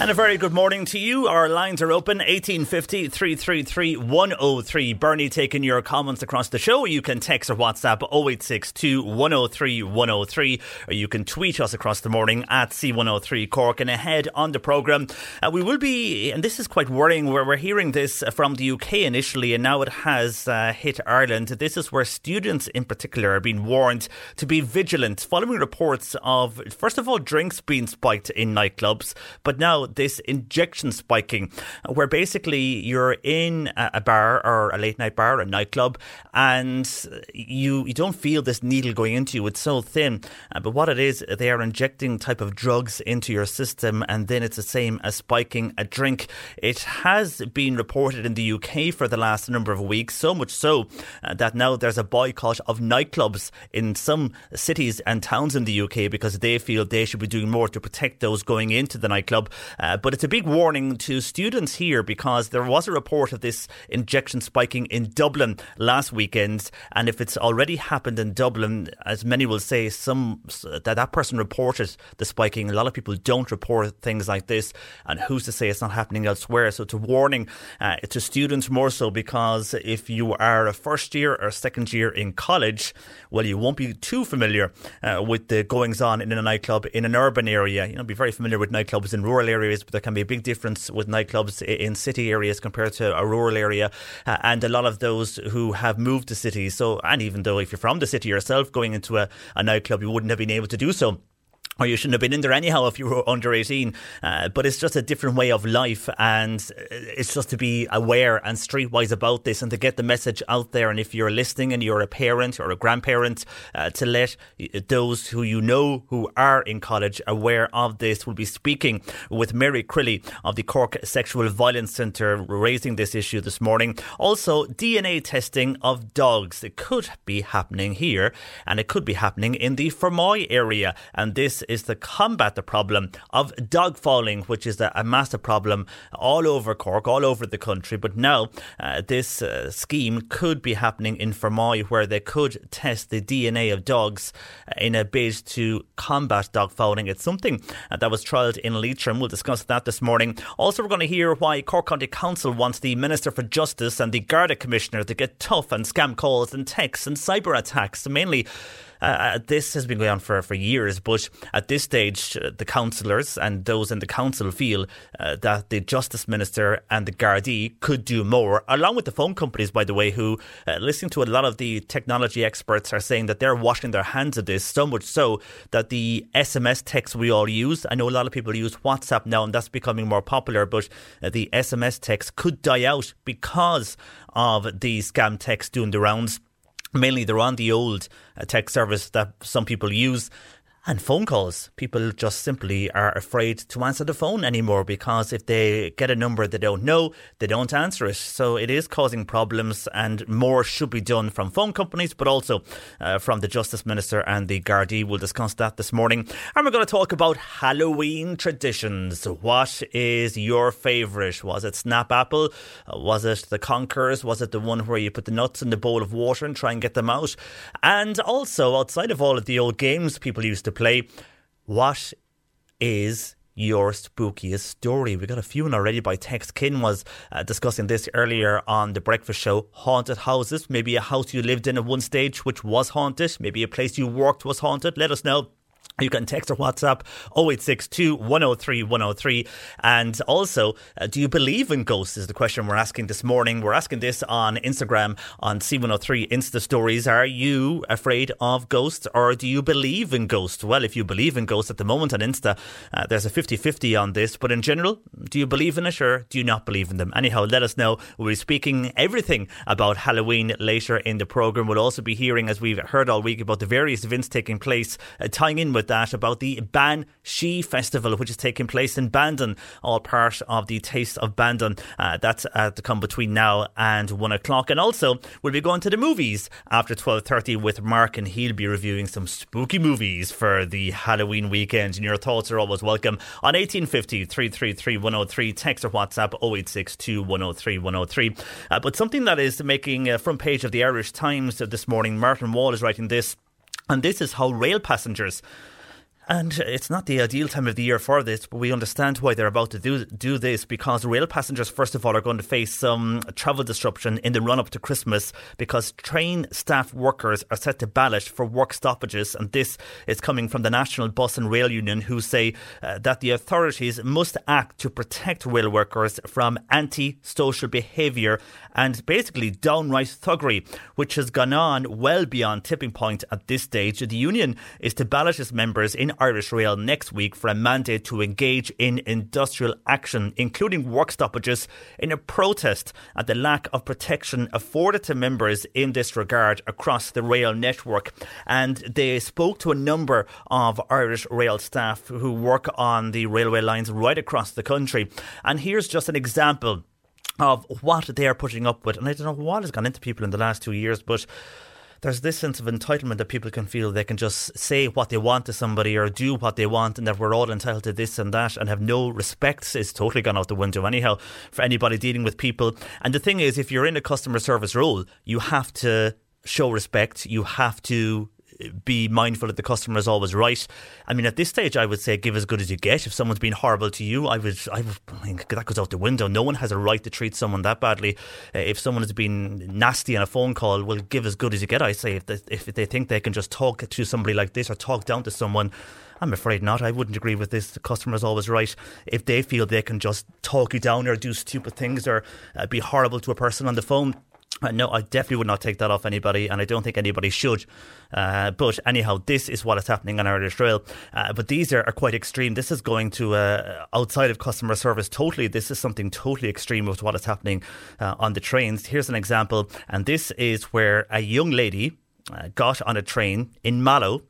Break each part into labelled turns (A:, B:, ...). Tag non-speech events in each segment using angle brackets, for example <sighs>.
A: And a very good morning to you. Our lines are open 1850 333 103. Bernie taking your comments across the show. You can text or WhatsApp 0862 103 103 or you can tweet us across the morning at C103 Cork. And ahead on the programme, uh, we will be, and this is quite worrying, where we're hearing this from the UK initially and now it has uh, hit Ireland. This is where students in particular are being warned to be vigilant following reports of, first of all, drinks being spiked in nightclubs, but now this injection spiking, where basically you're in a bar or a late night bar, a nightclub, and you you don't feel this needle going into you. It's so thin, uh, but what it is, they are injecting type of drugs into your system, and then it's the same as spiking a drink. It has been reported in the UK for the last number of weeks, so much so uh, that now there's a boycott of nightclubs in some cities and towns in the UK because they feel they should be doing more to protect those going into the nightclub. Uh, but it's a big warning to students here because there was a report of this injection spiking in Dublin last weekend. And if it's already happened in Dublin, as many will say, some that that person reported the spiking. A lot of people don't report things like this. And who's to say it's not happening elsewhere? So it's a warning uh, to students more so because if you are a first year or second year in college, well, you won't be too familiar uh, with the goings on in a nightclub in an urban area. You know, be very familiar with nightclubs in rural areas areas, but there can be a big difference with nightclubs in city areas compared to a rural area. Uh, and a lot of those who have moved to cities, so, and even though if you're from the city yourself, going into a, a nightclub, you wouldn't have been able to do so or you shouldn't have been in there anyhow if you were under 18. Uh, but it's just a different way of life. And it's just to be aware and streetwise about this and to get the message out there. And if you're listening and you're a parent or a grandparent, uh, to let those who you know who are in college aware of this. We'll be speaking with Mary Crilly of the Cork Sexual Violence Centre, raising this issue this morning. Also, DNA testing of dogs. It could be happening here and it could be happening in the Fermoy area. And this is to combat the problem of dog fouling, which is a, a massive problem all over Cork, all over the country. But now uh, this uh, scheme could be happening in Fermoy, where they could test the DNA of dogs uh, in a bid to combat dog fouling. It's something uh, that was trialled in Leitrim. We'll discuss that this morning. Also, we're going to hear why Cork County Council wants the Minister for Justice and the Garda Commissioner to get tough on scam calls and texts and cyber attacks, mainly uh, uh, this has been going on for, for years, but at this stage, uh, the councillors and those in the council feel uh, that the Justice Minister and the Gardaí could do more, along with the phone companies, by the way, who, uh, listening to a lot of the technology experts, are saying that they're washing their hands of this, so much so that the SMS text we all use, I know a lot of people use WhatsApp now, and that's becoming more popular, but uh, the SMS text could die out because of the scam text doing the rounds. Mainly, they're on the old uh, text service that some people use and phone calls. People just simply are afraid to answer the phone anymore because if they get a number they don't know, they don't answer it. So it is causing problems, and more should be done from phone companies, but also uh, from the Justice Minister and the Gardaí. We'll discuss that this morning. And we're going to talk about Halloween traditions. What is your favourite? Was it Snap Apple? Uh, was it the Conkers? Was it the one where you put the nuts in the bowl of water and try and get them out? And also, outside of all of the old games people used to play. What is your spookiest story. We got a few in already by text. Kin was uh, discussing this earlier on the breakfast show. Haunted houses, maybe a house you lived in at one stage which was haunted, maybe a place you worked was haunted. Let us know. You can text or WhatsApp 0862 103 103. And also, uh, do you believe in ghosts? Is the question we're asking this morning. We're asking this on Instagram on C103 Insta Stories. Are you afraid of ghosts or do you believe in ghosts? Well, if you believe in ghosts at the moment on Insta, uh, there's a 50 50 on this. But in general, do you believe in it or do you not believe in them? Anyhow, let us know. We'll be speaking everything about Halloween later in the programme. We'll also be hearing, as we've heard all week, about the various events taking place, uh, tying in with that about the Ban She Festival, which is taking place in Bandon, all part of the Taste of Bandon. Uh, that's uh, to come between now and one o'clock. And also, we'll be going to the movies after twelve thirty with Mark, and he'll be reviewing some spooky movies for the Halloween weekend. And your thoughts are always welcome on 1850 333 103. Text or WhatsApp 0862 103 103. Uh, but something that is making a front page of the Irish Times this morning, Martin Wall is writing this. And this is how rail passengers and it's not the ideal time of the year for this, but we understand why they're about to do do this because rail passengers, first of all, are going to face some travel disruption in the run up to Christmas because train staff workers are set to ballot for work stoppages. And this is coming from the National Bus and Rail Union, who say uh, that the authorities must act to protect rail workers from anti social behaviour and basically downright thuggery, which has gone on well beyond tipping point at this stage. The union is to ballot its members in Irish Rail next week for a mandate to engage in industrial action, including work stoppages, in a protest at the lack of protection afforded to members in this regard across the rail network. And they spoke to a number of Irish Rail staff who work on the railway lines right across the country. And here's just an example of what they are putting up with. And I don't know what has gone into people in the last two years, but there's this sense of entitlement that people can feel they can just say what they want to somebody or do what they want and that we're all entitled to this and that and have no respect is totally gone out the window anyhow for anybody dealing with people. And the thing is, if you're in a customer service role, you have to show respect. You have to be mindful that the customer is always right. I mean, at this stage, I would say give as good as you get. If someone's been horrible to you, I would, I would, that goes out the window. No one has a right to treat someone that badly. Uh, if someone has been nasty on a phone call, well, give as good as you get. I say if they, if they think they can just talk to somebody like this or talk down to someone. I'm afraid not. I wouldn't agree with this. The customer is always right. If they feel they can just talk you down or do stupid things or uh, be horrible to a person on the phone, uh, no, I definitely would not take that off anybody, and I don't think anybody should. Uh, but anyhow, this is what is happening on Irish Rail. Uh, but these are, are, quite extreme. This is going to uh, outside of customer service totally. This is something totally extreme with what is happening uh, on the trains. Here's an example, and this is where a young lady. Got on a train in Mallow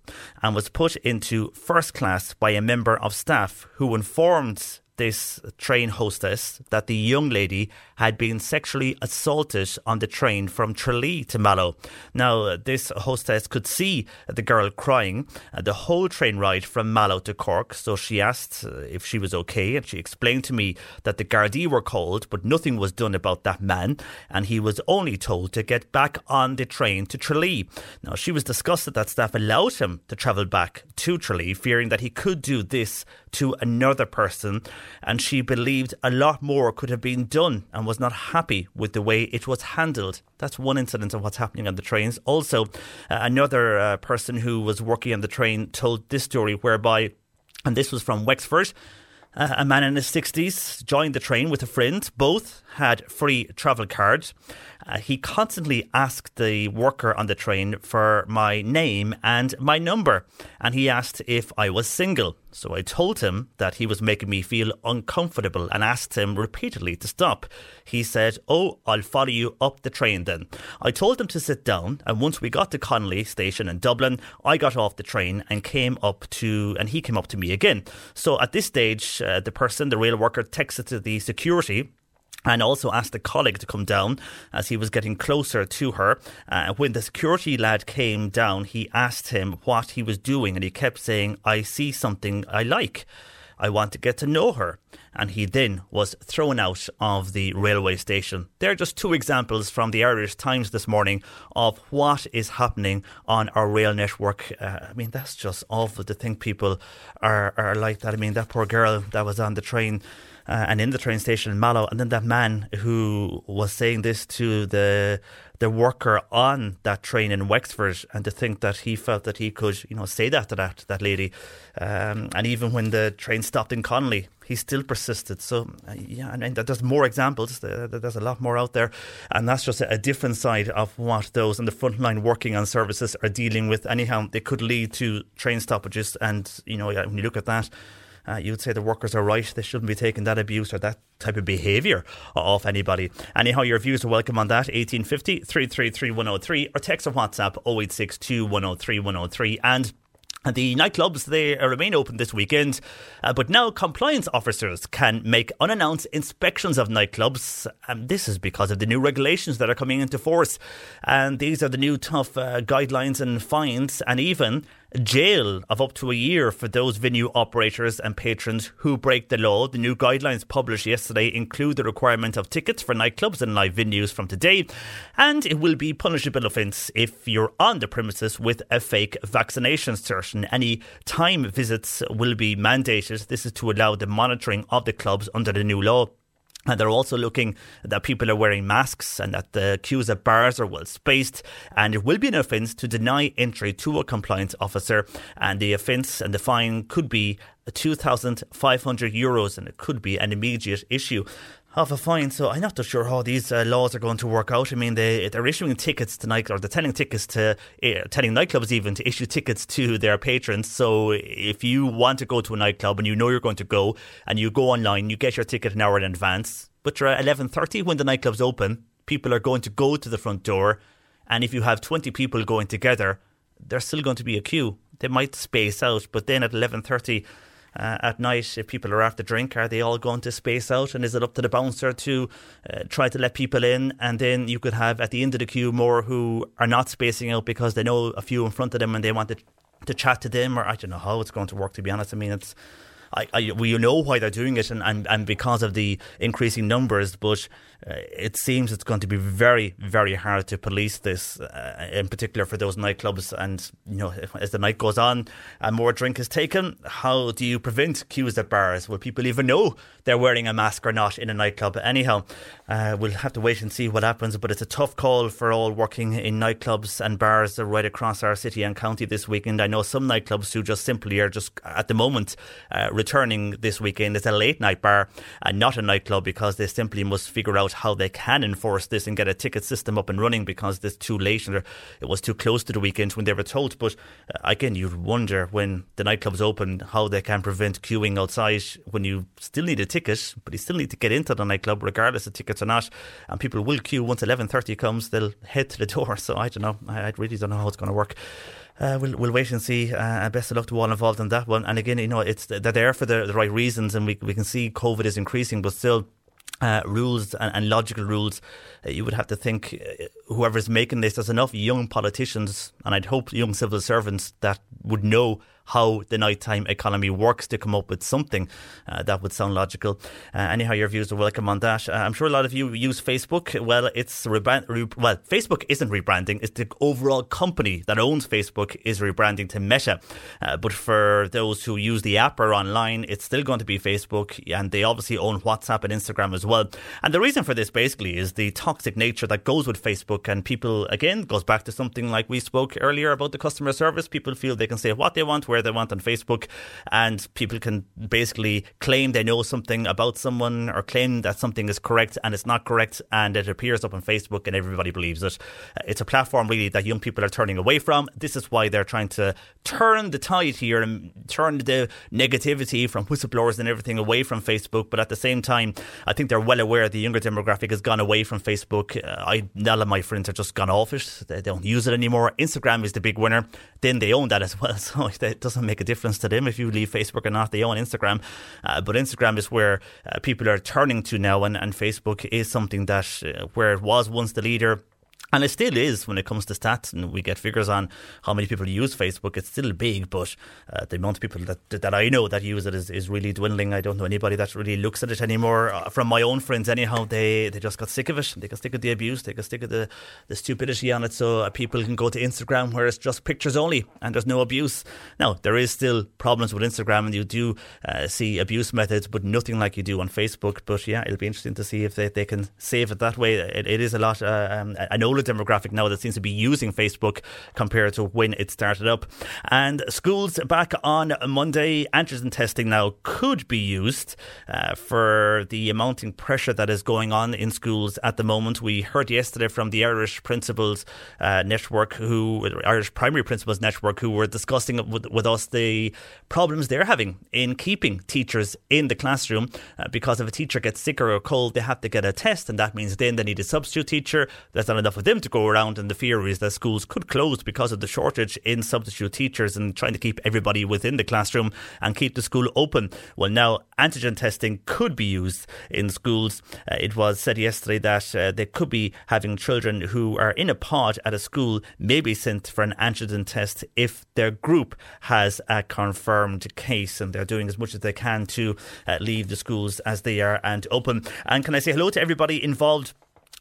A: and was put into first class by a member of staff who informed this train hostess that the young lady had been sexually assaulted on the train from Tralee to Mallow. Now, this hostess could see the girl crying uh, the whole train ride from Mallow to Cork, so she asked uh, if she was okay, and she explained to me that the Gardaí were called, but nothing was done about that man, and he was only told to get back on the train to Tralee. Now, she was disgusted that staff allowed him to travel back to Tralee, fearing that he could do this to another person, and she believed a lot more could have been done and was not happy with the way it was handled. That's one incident of what's happening on the trains. Also, uh, another uh, person who was working on the train told this story whereby, and this was from Wexford. Uh, a man in his 60s joined the train with a friend. Both had free travel cards uh, he constantly asked the worker on the train for my name and my number, and he asked if I was single. So I told him that he was making me feel uncomfortable and asked him repeatedly to stop. He said, Oh, I'll follow you up the train then. I told him to sit down, and once we got to Connolly station in Dublin, I got off the train and came up to, and he came up to me again. So at this stage, uh, the person, the rail worker, texted to the security and also asked a colleague to come down as he was getting closer to her. Uh, when the security lad came down, he asked him what he was doing, and he kept saying, I see something I like. I want to get to know her. And he then was thrown out of the railway station. There are just two examples from the Irish Times this morning of what is happening on our rail network. Uh, I mean, that's just awful to think people are, are like that. I mean, that poor girl that was on the train uh, and in the train station in Mallow, and then that man who was saying this to the the worker on that train in Wexford, and to think that he felt that he could, you know, say that to that that lady, um, and even when the train stopped in Connolly, he still persisted. So uh, yeah, and, and, there's more examples. There's a lot more out there, and that's just a, a different side of what those on the front line working on services are dealing with. Anyhow, they could lead to train stoppages, and you know, when you look at that uh, you'd say the workers are right. They shouldn't be taking that abuse or that type of behaviour off anybody. Anyhow, your views are welcome on that. 1850 333 103 or text or WhatsApp 0862 103 103. And the nightclubs they remain open this weekend, uh, but now compliance officers can make unannounced inspections of nightclubs. And this is because of the new regulations that are coming into force. And these are the new tough uh, guidelines and fines, and even jail of up to a year for those venue operators and patrons who break the law. The new guidelines published yesterday include the requirement of tickets for nightclubs and live venues from today, and it will be punishable offence if you're on the premises with a fake vaccination cert. And any time visits will be mandated. This is to allow the monitoring of the clubs under the new law. And they're also looking that people are wearing masks and that the queues at bars are well spaced. And it will be an offence to deny entry to a compliance officer. And the offence and the fine could be 2,500 euros and it could be an immediate issue of a fine. So I'm not too sure how these uh, laws are going to work out. I mean, they they're issuing tickets tonight, or they're telling tickets to uh, telling nightclubs even to issue tickets to their patrons. So if you want to go to a nightclub and you know you're going to go and you go online, you get your ticket an hour in advance. But you're at 11:30 when the nightclub's open, people are going to go to the front door, and if you have 20 people going together, there's still going to be a queue. They might space out, but then at 11:30 uh, at night if people are after drink? Are they all going to space out? And is it up to the bouncer to uh, try to let people in? And then you could have at the end of the queue more who are not spacing out because they know a few in front of them and they want to, to chat to them. Or I don't know how it's going to work, to be honest. I mean, it's. I, I, we know why they're doing it and, and, and because of the increasing numbers, but it seems it's going to be very, very hard to police this, uh, in particular for those nightclubs. And, you know, as the night goes on and more drink is taken, how do you prevent queues at bars? Will people even know they're wearing a mask or not in a nightclub? Anyhow, uh, we'll have to wait and see what happens, but it's a tough call for all working in nightclubs and bars right across our city and county this weekend. I know some nightclubs who just simply are just at the moment uh, returning this weekend. It's a late night bar and not a nightclub because they simply must figure out how they can enforce this and get a ticket system up and running because it's too late and it was too close to the weekend when they were told. But uh, again, you'd wonder when the nightclubs open how they can prevent queuing outside when you still need a ticket, but you still need to get into the nightclub regardless of tickets or not. And people will queue once 11.30 comes, they'll head to the door. <laughs> So I don't know. I, really don't know how it's going to work. Uh, we'll, we'll wait and see. Uh, best of luck to all involved in that one. And again, you know, it's they're there for the, the right reasons, and we we can see COVID is increasing, but still uh, rules and, and, logical rules, uh, you would have to think uh, whoever's making this, there's enough young politicians, and I'd hope young civil servants that would know how the nighttime economy works to come up with something uh, that would sound logical. Uh, anyhow, your views are welcome on that. Uh, I'm sure a lot of you use Facebook. Well, it's rebrand- re- well, Facebook isn't rebranding. It's the overall company that owns Facebook is rebranding to Meta. Uh, but for those who use the app or online, it's still going to be Facebook, and they obviously own WhatsApp and Instagram as well. And the reason for this basically is the toxic nature that goes with Facebook, and people again goes back to something like we spoke earlier about the customer service. People feel they can say what they want, where they want on Facebook, and people can basically claim they know something about someone or claim that something is correct and it's not correct, and it appears up on Facebook and everybody believes it. Uh, It's a platform really that young people are turning away from. This is why they're trying to turn the tide here and turn the negativity from whistleblowers and everything away from Facebook. But at the same time, I think they're well aware the younger demographic has gone away from Facebook. Uh, I, none of my friends have just gone off it. They don't use it anymore. Instagram is the big winner. Then they own that as well. <laughs> So it doesn't make a difference to them if you leave Facebook or not. They own Instagram. Uh, but Instagram is where uh, people are turning to now. And, and Facebook is something that, uh, where it was once the leader, and it still is when it comes to stats, and we get figures on how many people use Facebook. It's still big, but uh, the amount of people that that I know that use it is, is really dwindling. I don't know anybody that really looks at it anymore. Uh, from my own friends, anyhow, they, they just got sick of it. They got sick of the abuse. They got sick of the, the stupidity on it. So uh, people can go to Instagram where it's just pictures only and there's no abuse. Now there is still problems with Instagram, and you do uh, see abuse methods, but nothing like you do on Facebook. But yeah, it'll be interesting to see if they, they can save it that way. It, it is a lot. Uh, um, an older demographic now that seems to be using Facebook compared to when it started up. And schools back on Monday. Antigen testing now could be used uh, for the mounting pressure that is going on in schools at the moment. We heard yesterday from the Irish Principals uh, Network, who Irish Primary Principals Network, who were discussing with, with us the problems they're having in keeping teachers in the classroom uh, because if a teacher gets sick or a cold, they have to get a test, and that means then they need a substitute teacher. There's not enough of them to go around, and the fear is that schools could close because of the shortage in substitute teachers and trying to keep everybody within the classroom and keep the school open. Well, now antigen testing could be used in schools. Uh, it was said yesterday that uh, they could be having children who are in a pod at a school maybe sent for an antigen test if their group has a confirmed case, and they're doing as much as they can to uh, leave the schools as they are and open. And can I say hello to everybody involved?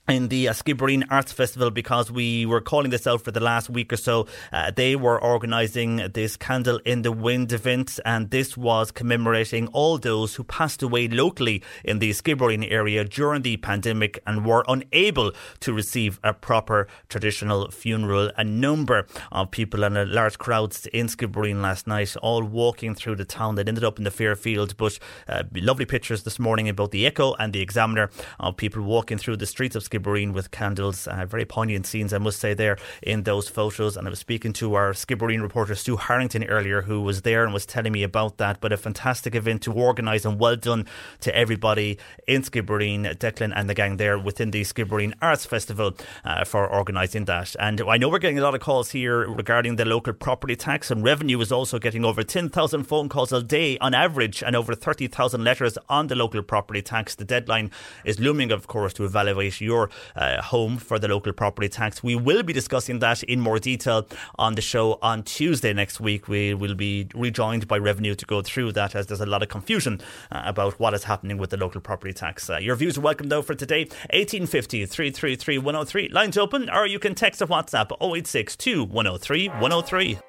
A: In the uh, Skibbereen Arts Festival because we were calling this out for the last week or so. Uh, they were organising this Candle in the Wind event, and this was commemorating all those who passed away locally in the Skibbereen area during the pandemic and were unable to receive a proper traditional funeral. A number of people and a large crowds in Skibbereen last night, all walking through the town. They ended up in the Fairfield, but uh, lovely pictures this morning in both the Echo and the Examiner of people walking through the streets of Skibbereen with candles. Uh, very poignant scenes, I must say, there in those photos. And I was speaking to our Skibbereen reporter, Stu Harrington, earlier, who was there and was telling me about that. But a fantastic event to organise and well done to everybody in Skibbereen, Declan and the gang there within the Skibbereen Arts Festival uh, for organising that. And I know we're getting a lot of calls here regarding the local property tax, and revenue is also getting over 10,000 phone calls a day on average and over 30,000 letters on the local property tax. The deadline is looming, of course, to evaluate your uh, home for the local property tax. We will be discussing that in more detail on the show on Tuesday next week. We will be rejoined by Revenue to go through that as there's a lot of confusion uh, about what is happening with the local property tax. Uh, your views are welcome though for today. 1850 333 103. Lines open or you can text or WhatsApp 0862 103 103.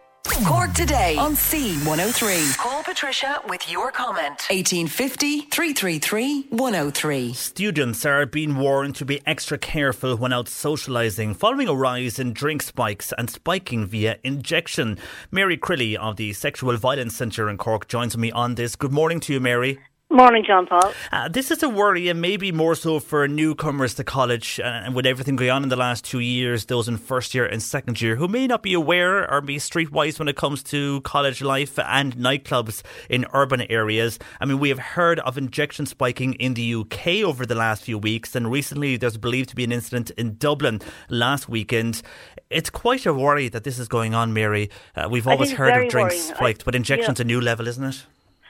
B: Cork today on C103. Call Patricia with your comment. 1850 333 103.
A: Students are being warned to be extra careful when out socialising following a rise in drink spikes and spiking via injection. Mary Crilly of the Sexual Violence Centre in Cork joins me on this. Good morning to you, Mary.
C: Morning, John Paul.
A: Uh, this is a worry, and maybe more so for newcomers to college, uh, and with everything going on in the last two years, those in first year and second year who may not be aware or be streetwise when it comes to college life and nightclubs in urban areas. I mean, we have heard of injection spiking in the UK over the last few weeks, and recently there's believed to be an incident in Dublin last weekend. It's quite a worry that this is going on, Mary. Uh, we've always heard of drinks
C: worrying. I-
A: spiked, but injection's
C: yeah.
A: a new level, isn't it?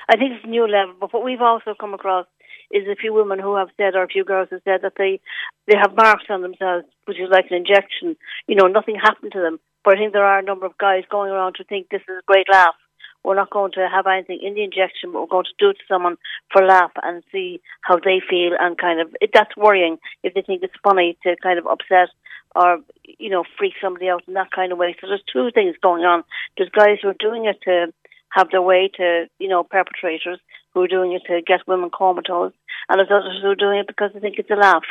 C: I think it's a new level, but what we've also come across is a few women who have said, or a few girls have said, that they they have marks on themselves, which is like an injection. You know, nothing happened to them. But I think there are a number of guys going around who think this is a great laugh. We're not going to have anything in the injection, but we're going to do it to someone for laugh and see how they feel and kind of it, that's worrying if they think it's funny to kind of upset or you know freak somebody out in that kind of way. So there's two things going on. There's guys who are doing it to have their way to you know perpetrators who are doing it to get women comatose, and there's others who are doing it because they think it's a laugh.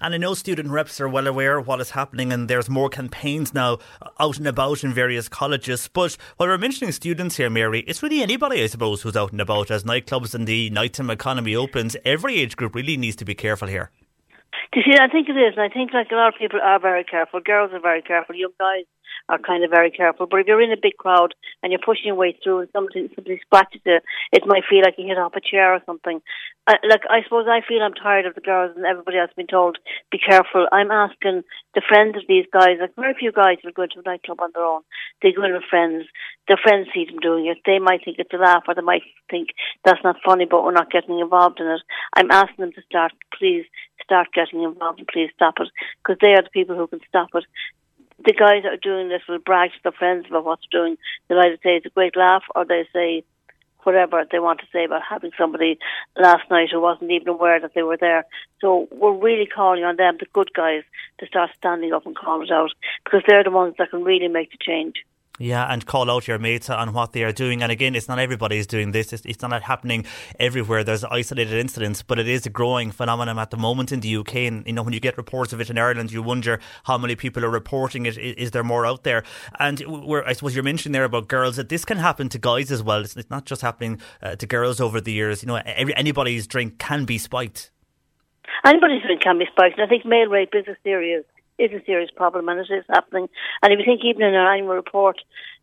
A: And I know student reps are well aware of what is happening, and there's more campaigns now uh, out and about in various colleges. But while we're mentioning students here, Mary, it's really anybody, I suppose, who's out and about as nightclubs and the nighttime economy opens. Every age group really needs to be careful here.
C: You see, I think it is, and I think like a lot of people are very careful. Girls are very careful. Young guys are kind of very careful. But if you're in a big crowd and you're pushing your way through and somebody somebody scratches you, it might feel like you hit off a chair or something. Uh, like I suppose I feel I'm tired of the girls and everybody else being told be careful. I'm asking the friends of these guys. Like very few guys will go to a nightclub on their own. They go in with friends. Their friends see them doing it. They might think it's a laugh, or they might think that's not funny, but we're not getting involved in it. I'm asking them to start, please start getting involved and please stop it because they are the people who can stop it the guys that are doing this will brag to their friends about what they're doing. They'll either say it's a great laugh or they say whatever they want to say about having somebody last night who wasn't even aware that they were there. So we're really calling on them, the good guys, to start standing up and calling it out because they're the ones that can really make the change.
A: Yeah, and call out your mates on what they are doing. And again, it's not everybody is doing this. It's, it's not happening everywhere. There's isolated incidents, but it is a growing phenomenon at the moment in the UK. And you know, when you get reports of it in Ireland, you wonder how many people are reporting it. Is, there more out there? And I suppose you're mentioning there about girls that this can happen to guys as well. It's, it's not just happening uh, to girls over the years. You know, every, anybody's drink can be spiked.
C: Anybody's drink can be spiked. And I think male rape is a serious is a serious problem and it is happening. And if you think even in our annual report,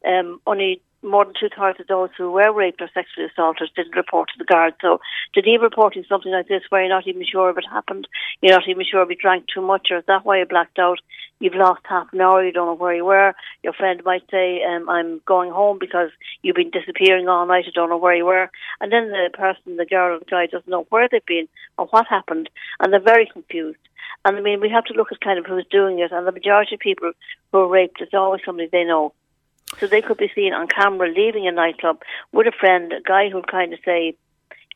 C: um, only more than two thirds of those who were raped or sexually assaulted didn't report to the guard. So to be reporting something like this where you're not even sure if it happened, you're not even sure if you drank too much or is that why you blacked out, you've lost half an hour, you don't know where you were. Your friend might say, um, I'm going home because you've been disappearing all night, I don't know where you were. And then the person, the girl or the guy doesn't know where they've been or what happened and they're very confused. And I mean, we have to look at kind of who's doing it. And the majority of people who are raped, it's always somebody they know. So they could be seen on camera leaving a nightclub with a friend, a guy who'd kind of say,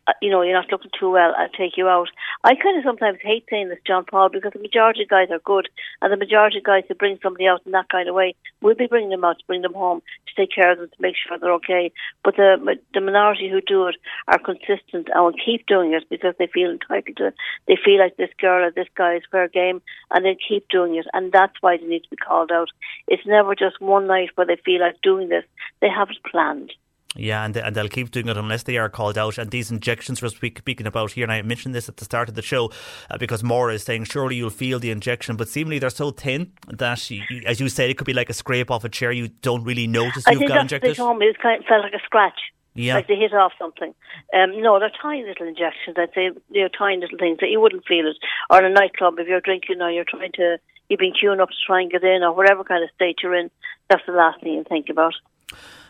C: Uh, you know, you're not looking too well, I'll take you out. I kind of sometimes hate saying this, John Paul, because the majority of guys are good, and the majority of guys who bring somebody out in that kind of way will be bringing them out to bring them home, to take care of them, to make sure they're okay. But the the minority who do it are consistent and will keep doing it because they feel entitled to it. They feel like this girl or this guy is fair game, and they keep doing it, and that's why they need to be called out. It's never just one night where they feel like doing this. They have it planned.
A: Yeah, and, and they'll keep doing it unless they are called out. And these injections we're speaking about here, and I mentioned this at the start of the show uh, because Maura is saying, surely you'll feel the injection, but seemingly they're so thin that, you, as you said, it could be like a scrape off a chair. You don't really notice
C: I
A: you've
C: think
A: got
C: that's
A: injected.
C: They told me it kind of felt like a scratch.
A: Yeah.
C: Like they hit off something. Um, no, they're tiny little injections. I'd say you know, tiny little things that you wouldn't feel it. Or in a nightclub, if you're drinking or you're trying to, you've been queuing up to try and get in or whatever kind of state you're in, that's the last thing you think about.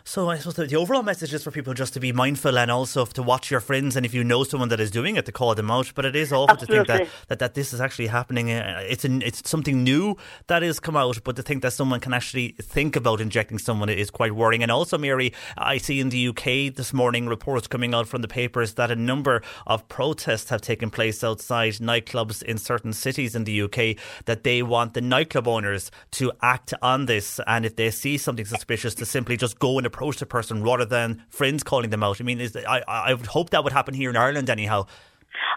A: So I suppose the overall message is for people just to be mindful and also to watch your friends and if you know someone that is doing it to call them out. But it is awful
C: Absolutely.
A: to think that, that, that this is actually happening. Uh, It's an, it's something new that has come out, but to think that someone can actually think about injecting someone is quite worrying. And also, Mary, I see in the UK this morning reports coming out from the papers that a number of protests have taken place outside nightclubs in certain cities in the UK that they want the nightclub owners to act on this and if they see something suspicious to simply just go and approach the person rather than friends calling them out. I mean, is I I would hope that would happen here in Ireland anyhow.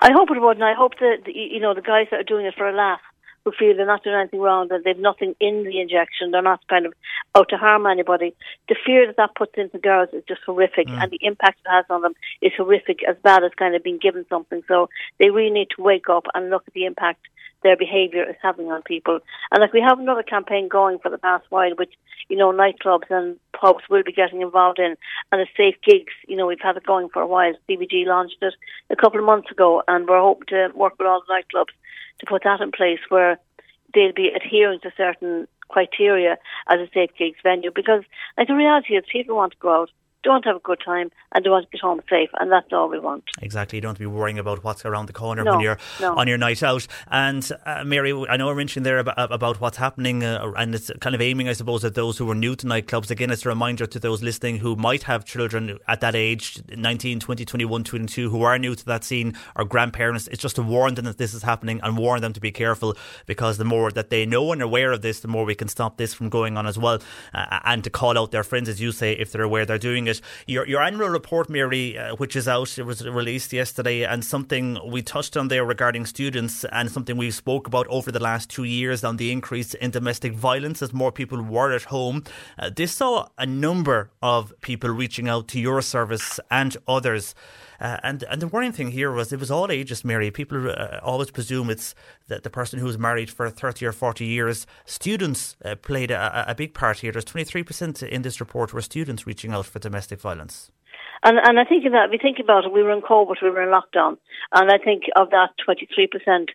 C: I hope it would, and I hope that the- you know the guys that are doing it for a laugh, who feel they're not doing anything wrong, that they've nothing in the injection, they're not kind of out to harm anybody. The fear that that puts into girls is just horrific, mm. and the impact it has on them is horrific, as bad as kind of being given something. So they really need to wake up and look at the impact their behaviour is having on people. And like we have another campaign going for the past while, which you know nightclubs and pubs will be getting involved in, and the safe gigs. You know we've had it going for a while. CBG launched it a couple of months ago, and we're hoping to work with all the nightclubs to put that in place where they'll be adhering to certain criteria as a safe gigs venue. Because like the reality is, people want to go out, want have a good time, and they want to get home safe, and that's all we want.
A: Exactly. You don't have to be worrying about what's around the corner
C: No,
A: when you're
C: no.
A: on your night out. And uh, Mary, I know I mentioned there about, about what's happening, uh, and it's kind of aiming, I suppose, at those who are new to nightclubs. Again, it's a reminder to those listening who might have children at that age 19, 20, 21, 22 who are new to that scene or grandparents. It's just to warn them that this is happening and warn them to be careful because the more that they know and are aware of this, the more we can stop this from going on as well. Uh, and to call out their friends, as you say, if they're aware they're doing it. It. Your, your annual report, Mary, uh, which is out, it was released yesterday, and something we touched on there regarding students, and something we spoke about over the last two years on the increase in domestic violence as more people were at home. Uh, this saw a number of people reaching out to your service and others. Uh, and and the worrying thing here was it was all ages, Mary. People uh, always presume it's the, the person who was married for 30 or 40 years. Students uh, played a, a, big part here. There's 23% in this report were students reaching out for domestic violence.
C: And and I think that you think about it, we were in COVID, we were in lockdown, and I think of that 23%,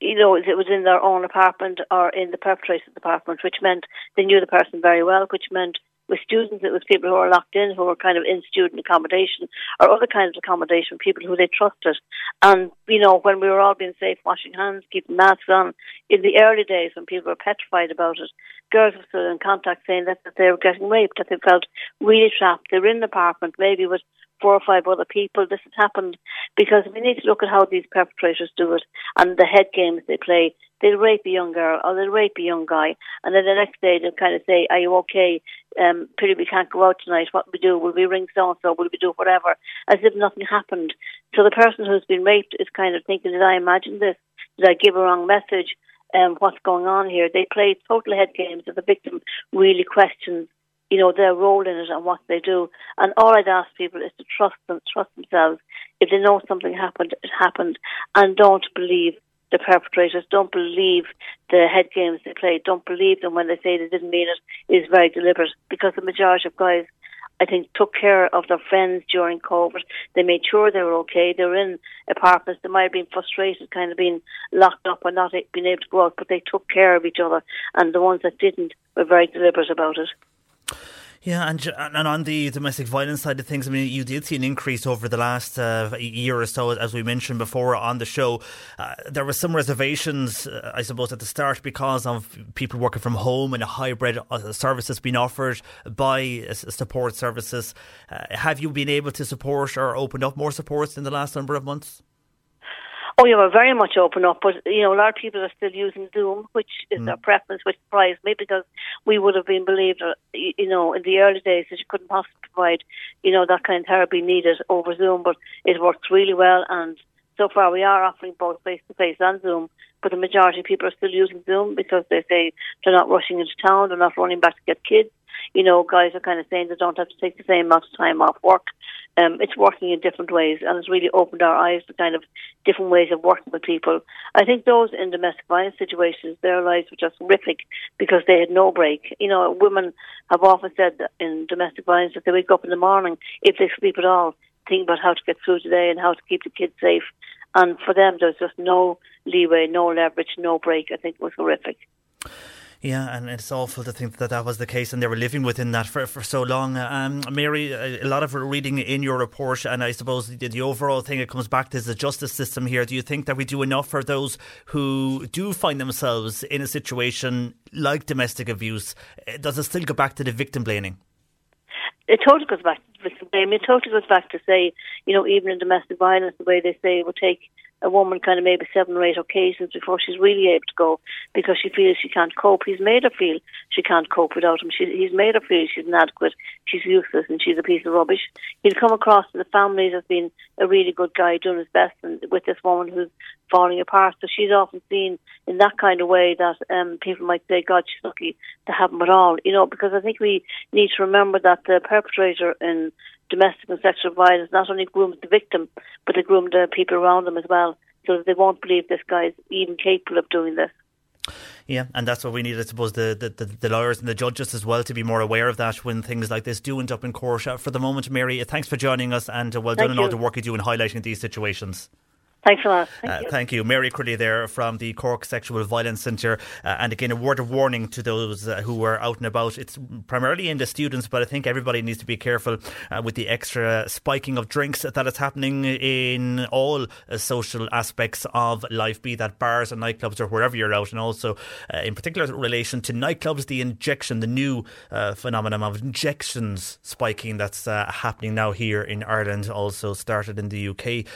C: you know, it was in their own apartment or in the perpetrator's apartment, which meant they knew the person very well, which meant with students, it was people who were locked in, who were kind of in student accommodation or other kinds of accommodation, people who they trusted. And, you know, when we were all being safe, washing hands, keeping masks on, in the early days when people were petrified about it, girls were still in contact saying that, that they were getting raped, that they felt really trapped. They were in an apartment, maybe with four or five other people. This has happened because we need to look at how these perpetrators do it and the head games they play. They'll rape a young girl or they'll rape a young guy, and then the next day they'll kind of say, "Are you okay? Um, pity we can't go out tonight. What we do? Will we ring so and so? Will we do whatever?" As if nothing happened. So the person who's been raped is kind of thinking, "Did I imagine this? Did I give a wrong message? Um, what's going on here?" They play total head games, and the victim really questions you know, their role in it and what they do. And all I'd ask people is to trust them, trust themselves. If they know something happened, it happened, and don't believe the perpetrators. Don't believe the head games they play. Don't believe them when they say they didn't mean it. it. Is very deliberate because the majority of guys. I think took care of their friends during COVID. They made sure they were okay. They were in apartments. They might have been frustrated, kind of being locked up and not being able to go out, but they took care of each other. And the ones that didn't were very deliberate about it.
A: Yeah, and and on the domestic violence side of things, I mean, you did see an increase over the last uh, year or so, as we mentioned before on the show. Uh, there were some reservations, uh, I suppose, at the start because of people working from home and a hybrid uh, services being offered by uh, support services. Uh, have you been able to support or open up more supports in the last number of months?
C: Oh, yeah, we're very much open up, but you know, a lot of people are still using Zoom, which is mm. their preference, which surprised me because we would have been believed, uh, you know, in the early days that you couldn't possibly provide, you know, that kind of therapy needed over Zoom, but it works really well, and so far we are offering both face to face and Zoom, but the majority of people are still using Zoom because they say they're not rushing into town, they're not running back to get kids. You know, guys are kind of saying they don't have to take the same amount of time off work um, it's working in different ways and it's really opened our eyes to kind of different ways of working with people. I think those in domestic violence situations, their lives were just horrific because they had no break. You know, women have often said in domestic violence that they wake up in the morning, if they sleep at all, think about how to get through today and how to keep the kids safe. And for them, there's just no leeway, no leverage, no break. I think it was horrific.
A: Yeah, and it's awful to think that that was the case, and they were living within that for, for so long. Um, Mary, a lot of reading in your report, and I suppose the, the overall thing it comes back to is the justice system here. Do you think that we do enough for those who do find themselves in a situation like domestic abuse? Does it still go back to the victim blaming?
C: It totally goes back to victim blaming. It totally goes back to say, you know, even in domestic violence, the way they say it will take a woman kind of maybe seven or eight occasions before she's really able to go because she feels she can't cope. He's made her feel she can't cope without him. She, he's made her feel she's inadequate, she's useless, and she's a piece of rubbish. He'll come across the families as being a really good guy doing his best and with this woman who's falling apart. So she's often seen in that kind of way that um, people might say, God, she's lucky to have him at all. You know, because I think we need to remember that the perpetrator in domestic and sexual violence not only grooms the victim, but they groom the people around them as well, so that they won't believe this guy is even capable of doing this.
A: Yeah, and that's what we need, I suppose, the, the, the, lawyers and the judges as well to be more aware of that when things like this do end up in court. Uh, for the moment, Mary, thanks for joining us and uh, well Thank done on all the work you do in highlighting these situations.
C: Thanks a lot. Thank, uh,
A: you. thank you. Mary Crilly there from the Cork Sexual Violence Centre. Uh, and again, a word of warning to those uh, who are out and about. It's primarily in the students, but I think everybody needs to be careful uh, with the extra spiking of drinks that is happening in all uh, social aspects of life, be that bars and nightclubs or wherever you're out. And also, uh, in particular, relation to nightclubs, the injection, the new phenomenon of injections spiking that's happening now here in Ireland, also started in the UK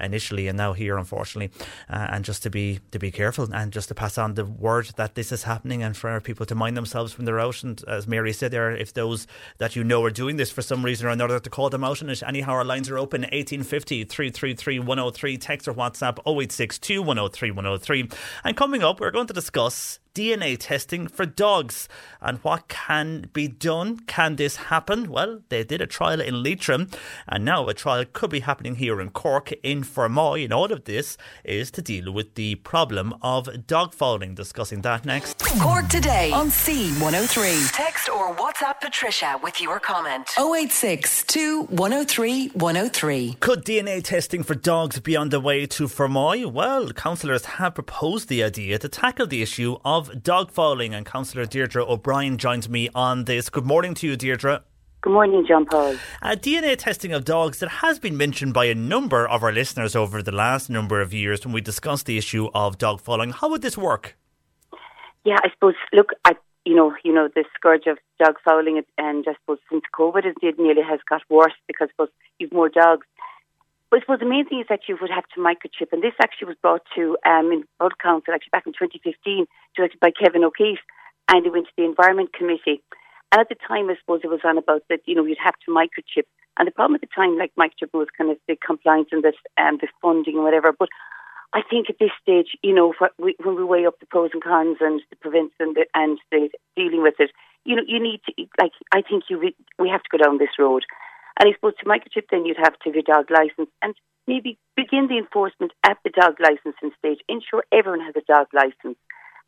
A: initially and now here, unfortunately, uh, and just to be to be careful and just to pass on the word that this is happening and for our people to mind themselves when they're out. And as Mary said there, if those that you know are doing this for some reason or another, to call them out And. Anyhow, our lines are open 1850 333 103, text or WhatsApp 0862 103 103. And coming up, we're going to discuss DNA testing for dogs and what can be done. Can this happen? Well, they did a trial in Leitrim and now a trial could be happening here in Cork in Fermoy. And all of this is to deal with the problem of dog fouling. Discussing that next.
B: Cork today on C103. Text or WhatsApp Patricia with your comment. 086 103 103.
A: Could DNA testing for dogs be on the way to Fermoy? Well, councillors have proposed the idea to tackle the issue of dog fouling, and Councillor Deirdre O'Brien joins me on this. Good morning to you, Deirdre.
D: Good morning, John Paul.
A: Uh, DNA testing of dogs that has been mentioned by a number of our listeners over the last number of years when we discussed the issue of dog fouling. How would this work?
D: Yeah, I suppose. Look, I you know, you know, the scourge of dog fouling, and I suppose since COVID, it nearly has got worse because I suppose you've more dogs. But I suppose the main thing is that you would have to microchip, and this actually was brought to um, in Council actually back in 2015, directed by Kevin O'Keeffe, and it went to the Environment Committee. And at the time, I suppose it was on about that you know you'd have to microchip, and the problem at the time, like microchip, was kind of the compliance and this um, the funding and whatever. But I think at this stage, you know, when we weigh up the pros and cons and the prevention and the, and the dealing with it, you know, you need to like. I think you re- we have to go down this road. And I suppose to microchip, then you'd have to have your dog license and maybe begin the enforcement at the dog licensing stage. Ensure everyone has a dog license,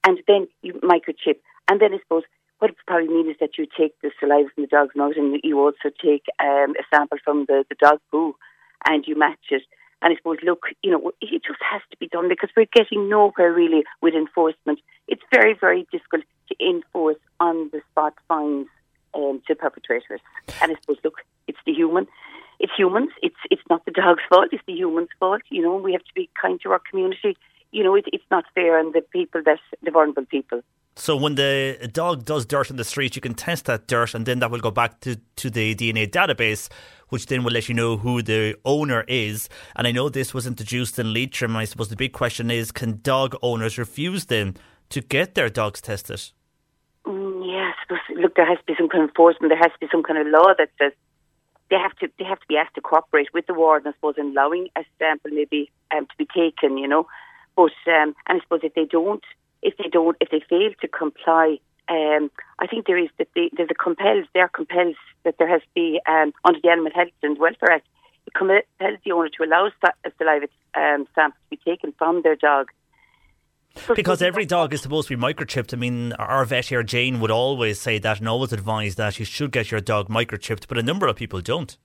D: and then you microchip. And then I suppose what it would probably mean is that you take the saliva from the dog's mouth and you also take um, a sample from the, the dog poo and you match it. And I suppose, look, you know, it just has to be done because we're getting nowhere really with enforcement. It's very, very difficult to enforce on the spot fines um, to perpetrators. And I suppose, look, human. It's humans. It's it's not the dog's fault. It's the human's fault. You know, we have to be kind to our community. You know, it, it's not fair on the people that the vulnerable people.
A: So when the dog does dirt in the street, you can test that dirt, and then that will go back to, to the DNA database, which then will let you know who the owner is. And I know this was introduced in Leitrim. I suppose the big question is, can dog owners refuse then to get their dogs tested?
D: Mm, yes, look, there has to be some kind of enforcement. There has to be some kind of law that says they have to they have to be asked to cooperate with the warden, I suppose, in allowing a sample maybe um, to be taken, you know. But um, and I suppose if they don't, if they don't, if they fail to comply, um, I think there is that they, there's a compels, there compels that there has to be um, under the Animal Health and Welfare Act, it compels the owner to allow saliva um, sample to be taken from their dog <laughs>
A: because every dog is supposed to be microchipped. I mean, our vet here, Jane, would always say that and always advise that you should get your dog microchipped, but a number of people don't.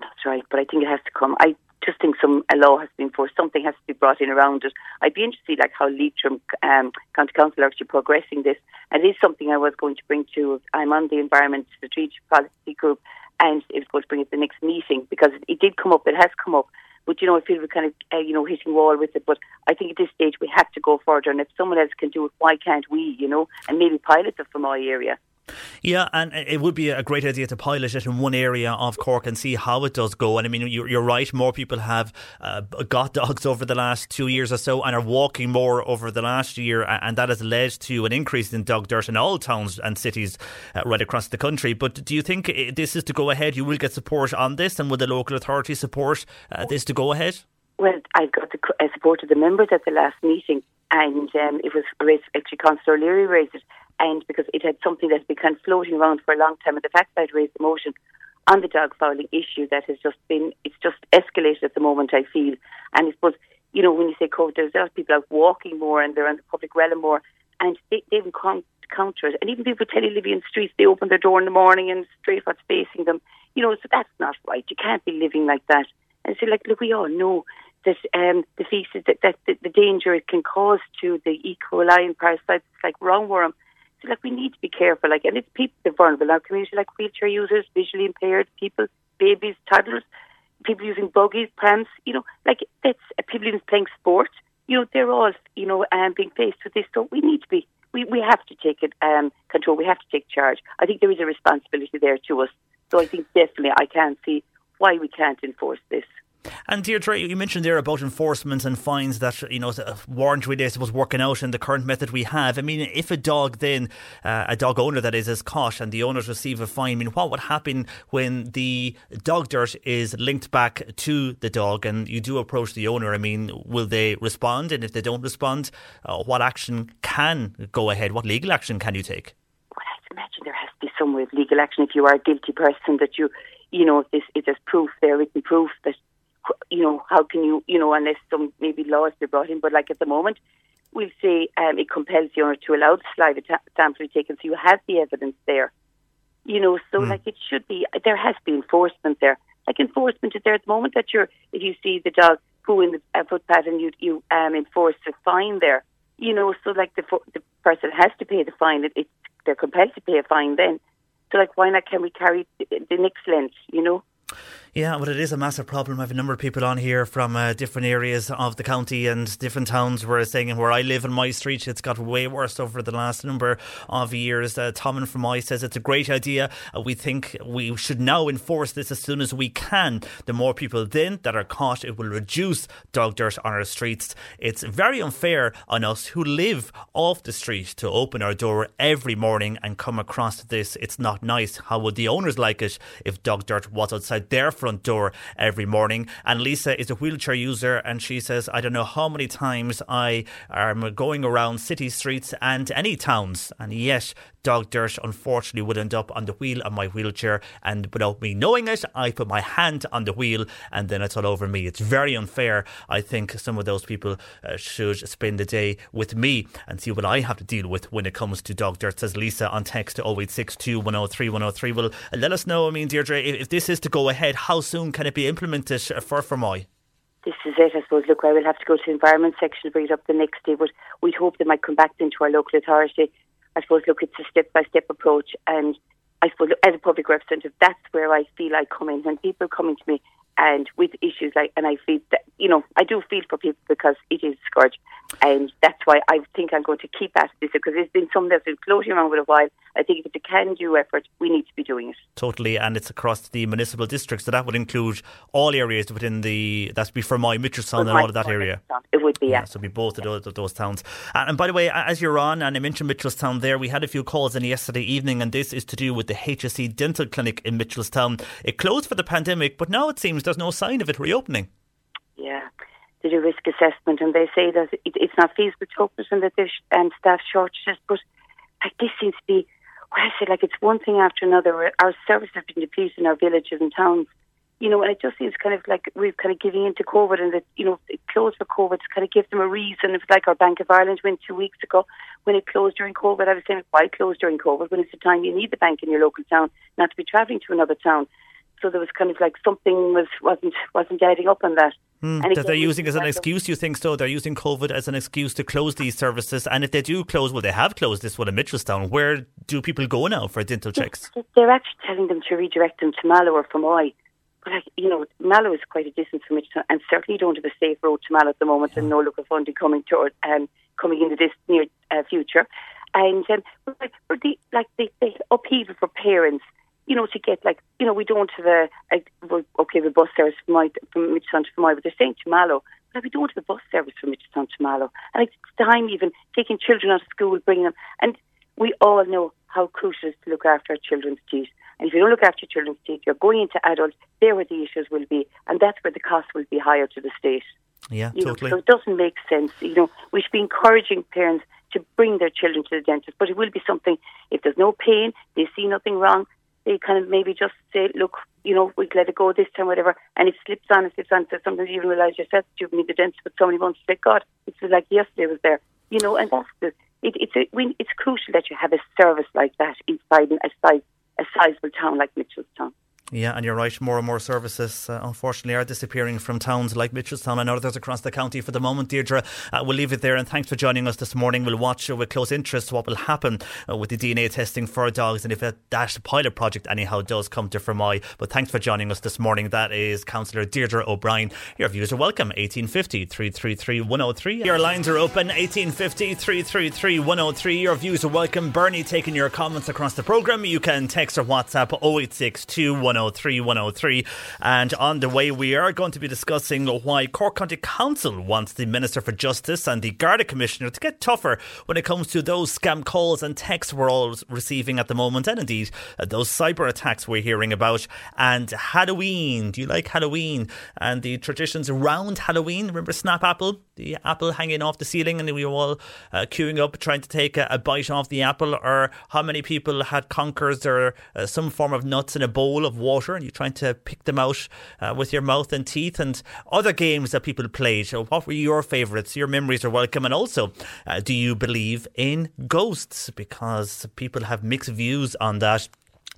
D: That's right, but I think it has to come. I just think some a law has been forced. Something has to be brought in around it. I'd be interested to see like how Leitrim um, County Council are actually progressing this. And it is something I was going to bring to. I'm on the Environment Strategic Policy Group, and it was going to bring it to the next meeting because it did come up. It has come up but you know, I feel we're kind of uh, you know hitting wall with it. But I think at this stage we have to go further, and if someone else can do it, why can't we? You know, and maybe pilot it from my area.
A: Yeah, and it would be a great idea to pilot it in one area of Cork and see how it does go. And I mean, you're, right, more people have uh, got dogs over the last two years or so and are walking more over the last year, and that has led to an increase in dog dirt in all towns and cities uh, right across the country. But do you think this is to go ahead? You will get support on this, and will the local authority support uh, this to go ahead?
D: Well, I got the support of the members at the last meeting, and um, it was raised, actually Councillor O'Leary raised it and because it had something that's been kind of floating around for a long time, and the fact that I'd raised the motion on the dog fouling issue that has just been, it's just escalated at the moment, I feel. And I suppose, you know, when you say COVID, there's a lot of people out walking more and they're on the public realm more, and they, even counter it. And even people tell you living in streets, they open their door in the morning and straight what's facing them. You know, so that's not right. You can't be living like that. And so, like, look, we all know that um, the feces, that, that the, the danger it can cause to the E. coli and parasites like roundworm so like we need to be careful. Like, and it's people that are vulnerable our community, like wheelchair users, visually impaired people, babies, toddlers, people using buggies, prams. You know, like that's uh, people even playing sport. You know, they're all you know um, being faced with this. So we need to be. We, we have to take it um, control. We have to take charge. I think there is a responsibility there to us. So I think definitely I can't see why we can't enforce this.
A: And Deirdre, you mentioned there about enforcement and fines that you know really, I suppose, working out in the current method we have. I mean, if a dog then, uh, a dog owner that is, is caught and the owners receive a fine, I mean, what would happen when the dog dirt is linked back to the dog and you do approach the owner? I mean, will they respond? And if they don't respond, uh, what action can go ahead? What legal action can you take?
D: Well, I imagine there has to be some way of legal action if you are a guilty person that you, you know, if, this, if there's proof there, written proof that you know, how can you, you know, unless some maybe laws be brought in, but like at the moment, we'll say um, it compels the owner to allow the saliva ta- sample to be taken, so you have the evidence there. You know, so mm. like it should be, there has to be enforcement there. Like enforcement is there at the moment that you're, if you see the dog poo in the uh, footpath and you you um, enforce a fine there, you know, so like the the person has to pay the fine, it, it, they're compelled to pay a fine then. So like, why not can we carry the, the next length, you know?
A: Yeah, but it is a massive problem. I have a number of people on here from uh, different areas of the county and different towns where saying where I live in my street, it's got way worse over the last number of years. Uh, Tom and from I says it's a great idea. Uh, we think we should now enforce this as soon as we can. The more people then that are caught, it will reduce dog dirt on our streets. It's very unfair on us who live off the street to open our door every morning and come across this. It's not nice. How would the owners like it if dog dirt was outside their front front door every morning. And Lisa is a wheelchair user, and she says, I don't know how many times I am going around city streets and any towns, and yes, dog dirt unfortunately would end up on the wheel of my wheelchair. And without me knowing it I put my hand on the wheel and then it's all over me. It's very unfair. I think some of those people uh, should spend the day with me and see what I have to deal with when it comes to dog dirt says Lisa on text to 0862 103 103 well let us know I mean Deirdre if, if this is to go ahead how soon can it be implemented for Fermoy?
D: this is it, I suppose. Look, I will have to go to the environment section, to bring it up the next day, but we'd hope they might come back into our local authority I suppose, look, it's a step by step approach. And I suppose, look, as a public representative, that's where I feel I come in. When people coming to me and with issues like, and I feel that, you know, I do feel for people because it is a scourge. And that's why I think I'm going to keep at this because it's been something that's been floating around for a while. I think if it's a can do effort, we need to be doing it.
A: Totally. And it's across the municipal districts. So that would include all areas within the, that's be Fermoy Mitchelstown and all of that area.
D: It would be, yeah. yeah
A: so be both yeah. of those, those towns. And, and, by the way, as you're on, and I mentioned Mitchelstown there, we had a few calls in yesterday evening, and this is to do with the HSE dental clinic in Mitchelstown. It closed for the pandemic, but now it seems there's no sign of it reopening.
D: Yeah they do risk assessment and they say that it, it's not feasible to open and that there's um, staff shortages. But like this seems to be, well, I say like it's one thing after another. Our services have been depleted in our villages and towns, you know, and it just seems kind of like we're kind of giving into COVID and that you know it closed for COVID to kind of give them a reason. It's like our Bank of Ireland went two weeks ago when it closed during COVID. I was saying why close during COVID when it's the time you need the bank in your local town, not to be travelling to another town. So there was kind of like something was wasn't wasn't adding up on that.
A: Mm, that they're using as an excuse, you think so? They're using COVID as an excuse to close these services. And if they do close, well, they have closed this one in Mitchelstown. Where do people go now for dental checks?
D: They're actually telling them to redirect them to Mallow or Fermoy. But, like, you know, Mallow is quite a distance from Mitchelstown and certainly don't have a safe road to Mallow at the moment and no local funding coming to, um, coming into this near uh, future. And um, like, the, like the, the upheaval for parents you know, to get like, you know, we don't have a, a okay, the bus service from, my, from Mitchelstown to Fermoy, but they're saying to Mallow, but we don't have a bus service from Mitchelstown to Mallow. And it's time even taking children out of school, bringing them. And we all know how crucial it is to look after our children's teeth. And if you don't look after your children's teeth, you're going into adults, there where the issues will be, and that's where the cost will be higher to the state.
A: Yeah,
D: you
A: totally.
D: Know, so it doesn't make sense. You know, we should be encouraging parents to bring their children to the dentist, but it will be something, if there's no pain, they see nothing wrong, they kind of maybe just say, look, you know, we let it go this time, whatever. And it slips on, it slips on. So sometimes you even realise yourself that you need the dentist, but somebody wants to say, God, it's like yesterday was there, you know. And that's the, it, it's a, we, it's crucial that you have a service like that inside a size a sizable town like Mitchelstown.
A: Yeah, and you're right. More and more services, uh, unfortunately, are disappearing from towns like Mitchelstown and others across the county for the moment. Deirdre, uh, we'll leave it there. And thanks for joining us this morning. We'll watch uh, with close interest what will happen uh, with the DNA testing for dogs and if that pilot project, anyhow, does come to Fermoy. But thanks for joining us this morning. That is Councillor Deirdre O'Brien. Your views are welcome. 1850 333 103. Your lines are open. 1850 333 103. Your views are welcome. Bernie taking your comments across the programme. You can text or WhatsApp 0862 103 103. And on the way, we are going to be discussing why Cork County Council wants the Minister for Justice and the Garda Commissioner to get tougher when it comes to those scam calls and texts we're all receiving at the moment, and indeed uh, those cyber attacks we're hearing about. And Halloween. Do you like Halloween? And the traditions around Halloween. Remember Snap Apple? The apple hanging off the ceiling, and we were all uh, queuing up trying to take a, a, bite off the apple. Or how many people had conkers or uh, some form of nuts in a bowl of water, and you're trying to pick them out uh, with your mouth and teeth, and other games that people played. So, what were your favourites? Your memories are welcome. And also, uh, do you believe in ghosts? Because people have mixed views on that.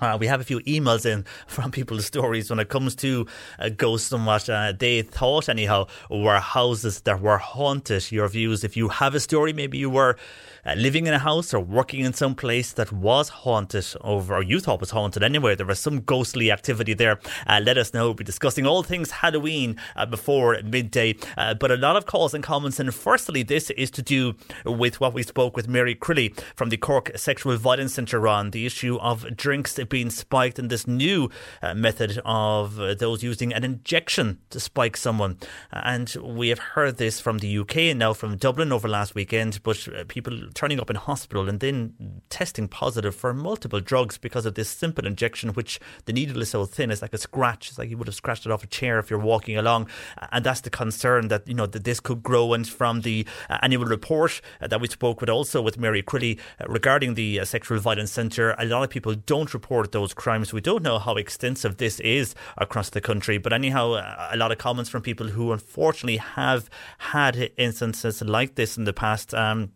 A: Uh, we have a few emails in <laughs> from people's stories when it comes to uh, ghosts and what uh, they thought, anyhow, were houses that were haunted. Your views, if you have a story, maybe you were uh, living in a house or working in some place that was haunted over, or you thought was haunted anyway. There was some ghostly activity there. Uh, let us know. We'll be discussing all things Halloween uh, before midday. but a lot of calls and comments. And firstly, this is to do with what we spoke with Mary Crilly from the Cork Sexual Violence Centre on the issue of drinks being spiked and this new uh, method of uh, those using an injection to spike someone. And we have heard this from the UK and now from Dublin over last weekend, but uh, people turning up in hospital and then testing positive for multiple drugs because of this simple injection, which the needle is so thin, it's like a scratch. It's like you would have scratched it off a chair if you're walking along. And that's the concern that, you know, that this could grow. And from the uh, annual report uh, that we spoke with also with Mary Crilly regarding the Sexual Violence Centre, a lot of people don't report report those crimes. We don't know how extensive this is across the country, but anyhow, a lot of comments from people who unfortunately have had instances like this in the past. Um,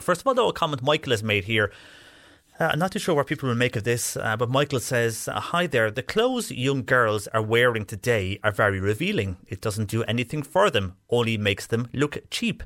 A: first of all, though, a comment Michael has made here. Uh, I'm not too sure what people will make of this, uh, but Michael says, uh, Hi there. The clothes young girls are wearing today are very revealing. It doesn't do anything for them, only makes them look cheap,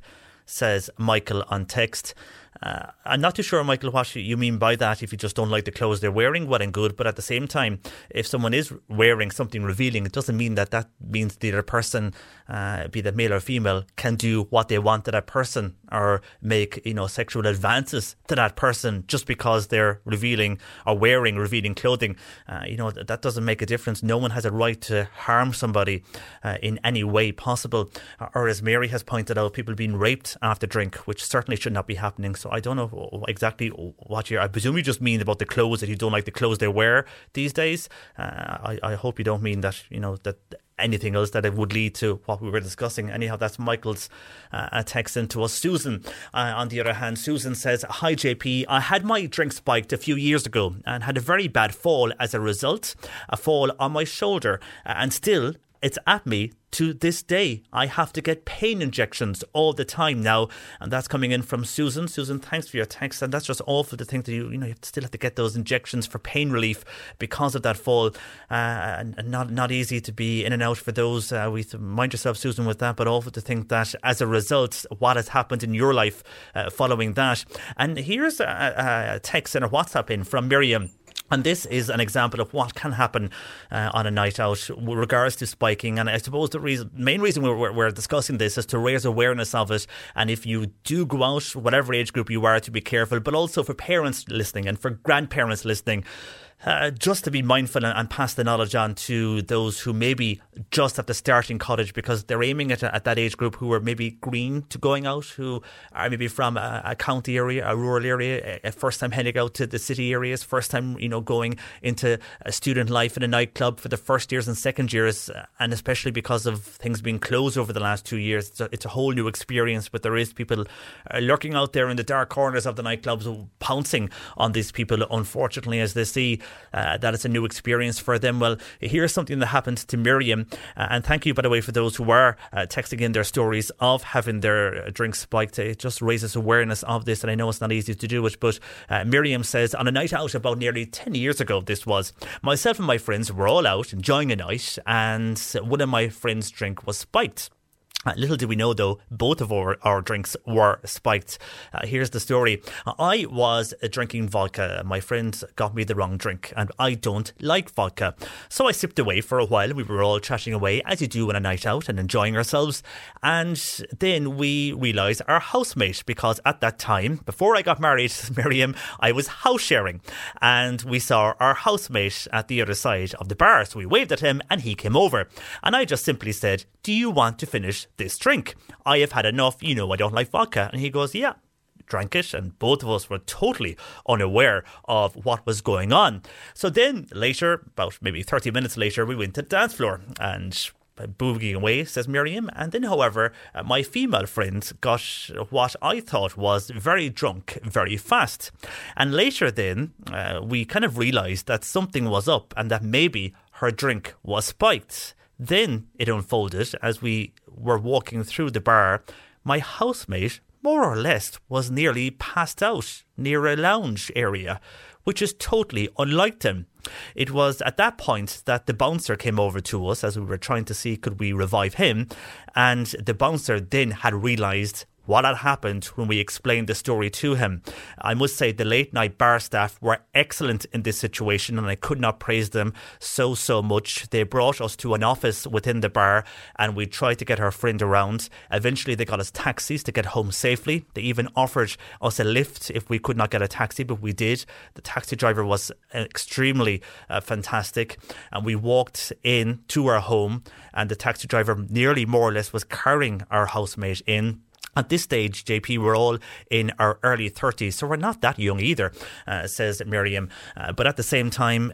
A: says Michael on text. Uh, I'm not too sure, Michael, what you mean by that. If you just don't like the clothes they're wearing, well and good. But at the same time, if someone is wearing something revealing, it doesn't mean that that means the other person, uh, be that male or female, can do what they want to that person or make you know sexual advances to that person just because they're revealing or wearing revealing clothing. Uh, you know that doesn't make a difference. No one has a right to harm somebody uh, in any way possible. Or as Mary has pointed out, people being raped after drink, which certainly should not be happening. So I don't know exactly what you. I presume you just mean about the clothes that you don't like the clothes they wear these days. Uh, I, I hope you don't mean that you know that anything else that it would lead to what we were discussing. Anyhow, that's Michael's uh, text into us. Susan, uh, on the other hand, Susan says, Hi JP, I had my drink spiked a few years ago and had a very bad fall as a result, a fall on my shoulder, uh, and still it's at me to this day. I have to get pain injections all the time now, and that's coming in from Susan. Susan, thanks for your text, and that's just awful to think that you you know you still have to get those injections for pain relief because of that fall, uh, and, not not easy to be in and out for those. Uh, we mind yourself, Susan, with that, but awful to think that as a result, what has happened in your life uh, following that. And here's a, a text and a WhatsApp in from Miriam. And this is an example of what can happen uh, on a night out with regards to spiking. And I suppose the reason, main reason we're, we're, discussing this is to raise awareness of it. And if you do go out, whatever age group you are, to be careful, but also for parents listening and for grandparents listening uh, just to be mindful and, and, pass the knowledge on to those who maybe just at the starting college because they're aiming at, at that age group who are maybe green to going out, who are maybe from a, a county area, a rural area, a, first time heading out to the city areas, first time you know going into a student life in a nightclub for the first years and second years, and especially because of things being closed over the last two years, it's a, it's a whole new experience. But there is people uh, lurking out there in the dark corners of the nightclubs, pouncing on these people, unfortunately, as they see uh, that it's a new experience for them. Well, here's something that happened to Miriam. Uh, and thank you, by the way, for those who are uh, texting in their stories of having their uh, drinks spiked. It just raises awareness of this. And I know it's not easy to do it, but uh, Miriam says on a night out about nearly 10 years ago, this was myself and my friends were all out enjoying a night, and one of my friends' drink was spiked. Uh, little did we know, though, both of our, our drinks were spiked. Uh, here's the story. Uh, I was drinking vodka. My friends got me the wrong drink, and I don't like vodka. So I sipped away for a while. We were all chatting away, as you do on a night out and enjoying ourselves. And then we realised our housemate, because at that time, before I got married, <laughs> Miriam, I was house sharing. And we saw our housemate at the other side of the bar. So we waved at him, and he came over. And I just simply said, Do you want to finish this drink. I have had enough. You know, I don't like vodka. And he goes, Yeah. Drank it, and both of us were totally unaware of what was going on. So then later, about maybe 30 minutes later, we went to the dance floor and boogieing away, says Miriam. And then, however, uh, my female friend got what I thought was very drunk very fast. And later, then, uh, we kind of realised that something was up and that maybe her drink was spiked. Then it unfolded as we were walking through the bar. My housemate, more or less, was nearly passed out near a lounge area, which is totally unlike him. It was at that point that the bouncer came over to us as we were trying to see could we revive him, and the bouncer then had realised what had happened when we explained the story to him. I must say the late night bar staff were excellent in this situation and I could not praise them so, so much. They brought us to an office within the bar and we tried to get our friend around. Eventually they got us taxis to get home safely. They even offered us a lift if we could not get a taxi, but we did. The taxi driver was extremely uh, fantastic and we walked in to our home and the taxi driver nearly more or less was carrying our housemate in at this stage, JP, we're all in our early 30s, so we're not that young either, uh, says Miriam. Uh, but at the same time,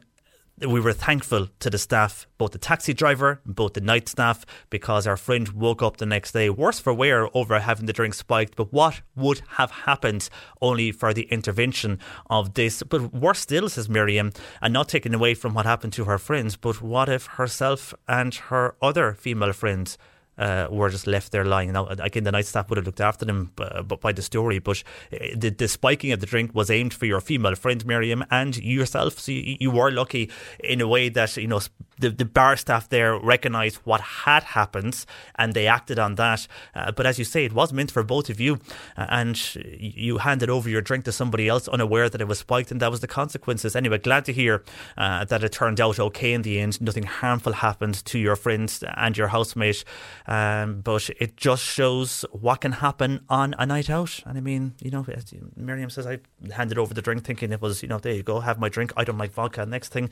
A: we were thankful to the staff, both the taxi driver, both the night staff, because our friend woke up the next day worse for wear over having the drink spiked. But what would have happened only for the intervention of this? But worse still, says Miriam, and not taken away from what happened to her friends, but what if herself and her other female friends uh, were just left there lying. Now, again, the night staff would have looked after them uh, but by the story, but uh, the, the, spiking of the drink was aimed for your female friend, Miriam, and yourself. So you, you were lucky in a way that, you know, the, the bar staff there recognised what had happened and they acted on that. Uh, but as you say, it was meant for both of you, uh, and you handed over your drink to somebody else unaware that it was spiked, and that was the consequences. Anyway, glad to hear uh, that it turned out okay in the end. Nothing harmful happened to your friends and your housemate. Um, but it just shows what can happen on a night out. And I mean, you know, Miriam says I handed over the drink thinking it was, you know, there you go, have my drink. I don't like vodka. Next thing,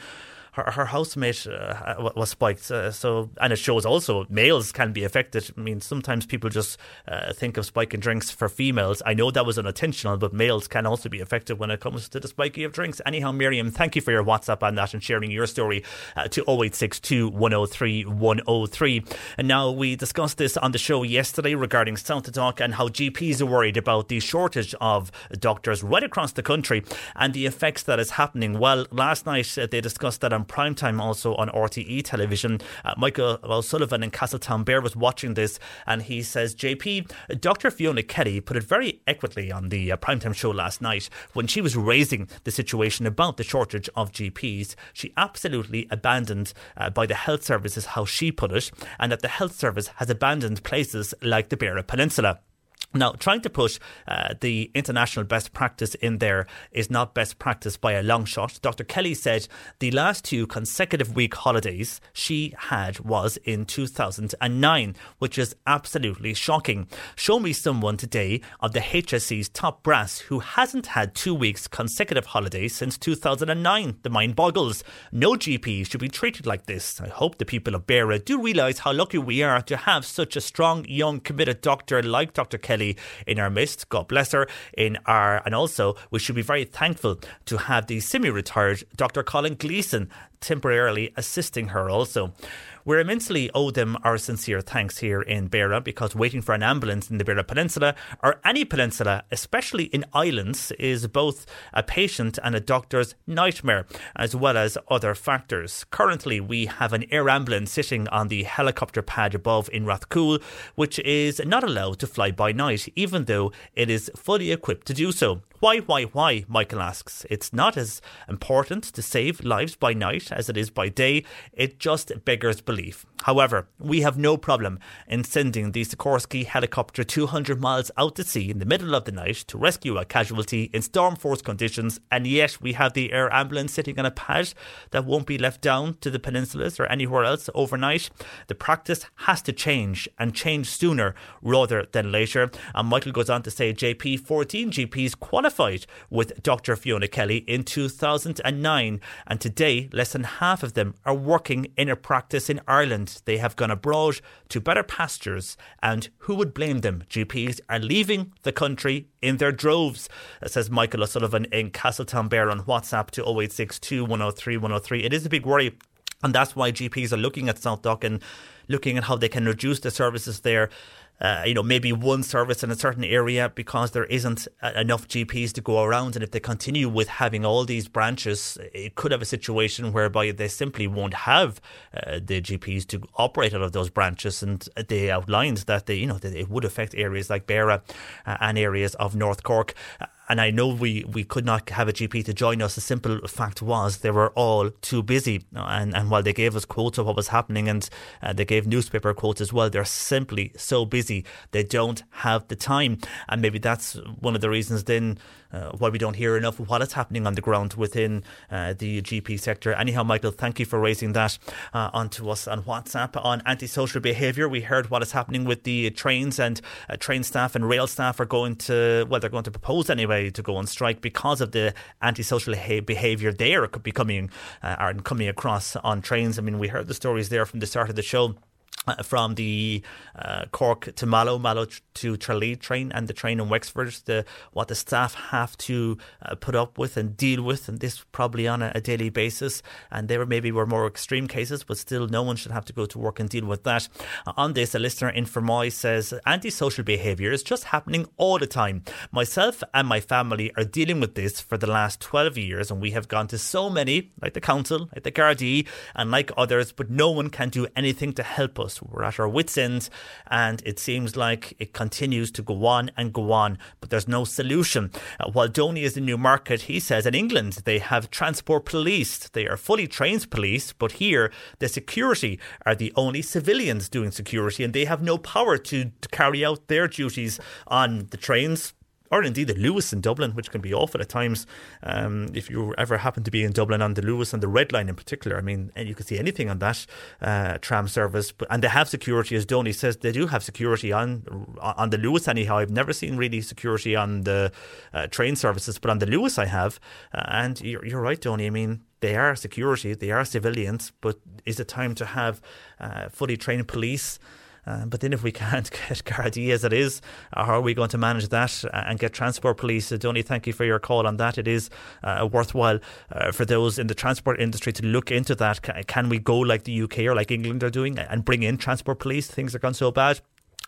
A: her, her housemate uh, was spiked. Uh, so, and it shows also males can be affected. I mean, sometimes people just uh, think of spiking drinks for females. I know that was unintentional, but males can also be affected when it comes to the spiking of drinks. Anyhow, Miriam, thank you for your WhatsApp on that and sharing your story uh, to 0862 103 103. And now we discussed this on the show yesterday regarding SouthDoc and how GPs are worried about the shortage of doctors right across the country and the effects that is happening. Well, last night uh, they discussed that on prime time also on RTE television. Uh, Michael O'Sullivan in Castletownbere was watching this and he says, JP, Dr. Fiona Kelly put it very equitably on the uh, primetime show last night when she was raising the situation about the shortage of GPs. She absolutely abandoned uh, by the health service, is how she put it, and that the health service has abandoned places like the Beara Peninsula. Now, trying to push uh, the international best practice in there is not best practice by a long shot. Dr. Kelly said the last two consecutive week holidays she had was in 2009, which is absolutely shocking. Show me someone today of the HSE's top brass who hasn't had two weeks consecutive holidays since 2009. The mind boggles. No GP should be treated like this. I hope the people of Beara do realise how lucky we are to have such a strong, young, committed doctor like Dr. Kelly in our midst. God bless her. In our and also we should be very thankful to have the semi-retired Dr. Colin Gleeson temporarily assisting her also. We immensely owe them our sincere thanks here in Beara because waiting for an ambulance in the Beara Peninsula or any peninsula, especially in islands, is both a patient and a doctor's nightmare, as well as other factors. Currently, we have an air ambulance sitting on the helicopter pad above in Rathcoole, which is not allowed to fly by night, even though it is fully equipped to do so. Why, why, why? Michael asks. It's not as important to save lives by night as it is by day. It just beggars belief disbelief. However, we have no problem in sending the Sikorsky helicopter 200 miles out to sea in the middle of the night to rescue a casualty in storm force conditions, and yet we have the air ambulance sitting on a pad that won't be left down to the peninsulas or anywhere else overnight. The practice has to change and change sooner rather than later. And Michael goes on to say JP 14 GPs qualified with Dr. Fiona Kelly in 2009, and today less than half of them are working in a practice in Ireland. They have gone abroad to better pastures, and who would blame them? GPs are leaving the country in their droves, says Michael O'Sullivan in Castletownbere on WhatsApp to 0862 103 103. It is a big worry. And that's why GPs are looking at SouthDoc and looking at how they can reduce the services there uh, you know, maybe one service in a certain area because there isn't enough GPs to go around. And if they continue with having all these branches, it could have a situation whereby they simply won't have uh, the GPs to operate out of those branches. And they outlined that they, you know, that it would affect areas like Beara uh, and areas of North Cork and I know we, we could not have a GP to join us. The simple fact was they were all too busy. And, and while they gave us quotes of what was happening and uh, they gave newspaper quotes as well, they're simply so busy. They don't have the time. And maybe that's one of the reasons then uh, why we don't hear enough of what is happening on the ground within uh, the GP sector. Anyhow, Michael, thank you for raising that uh, onto us on WhatsApp on antisocial behaviour. We heard what is happening with the trains and uh, train staff and rail staff are going to, well, they're going to propose anyway to go on strike because of the antisocial behaviour they are becoming uh, are coming across on trains. I mean, we heard the stories there from the start of the show from the uh, Cork to Mallow, Mallow to Tralee train, and the train in Wexford, the, what the staff have to uh, put up with and deal with, and this probably on a, a, daily basis. And there maybe were more extreme cases, but still, no one should have to go to work and deal with that. Uh, on this, a listener in Fermoy says antisocial behaviour is just happening all the time. Myself and my family are dealing with this for the last 12 years, and we have gone to so many, like the council, like the Gardaí, and like others, but no one can do anything to help us. We're at our wits' ends, and it seems like it continues to go on and go on, but there's no solution. Uh, while Donny is in Newmarket, he says in England they have transport police. They are fully trained police, but here the security are the only civilians doing security, and they have no power to, to carry out their duties on the trains or indeed the Luas in Dublin, which can be awful at times. Um, if you ever happen to be in Dublin on the Luas and the Red Line in particular, I mean, and you can see anything on that uh, tram service. But, and they have security, as Donny says, they do have security on on the Luas Anyhow, I've never seen really security on the uh, train services, but on the Luas I have. Uh, and you're, you're right, Donny. I mean, they are security, they are civilians, but is it time to have uh, fully trained police? Uh, but then if we <laughs> can't get Gardaí as it is, how are we going to manage that and get transport police? Uh, Donny, thank you for your call on that. It is uh, worthwhile uh, for those in the transport industry to look into that. Can, can we go like the UK or like England are doing and bring in transport police? Things have gone so bad.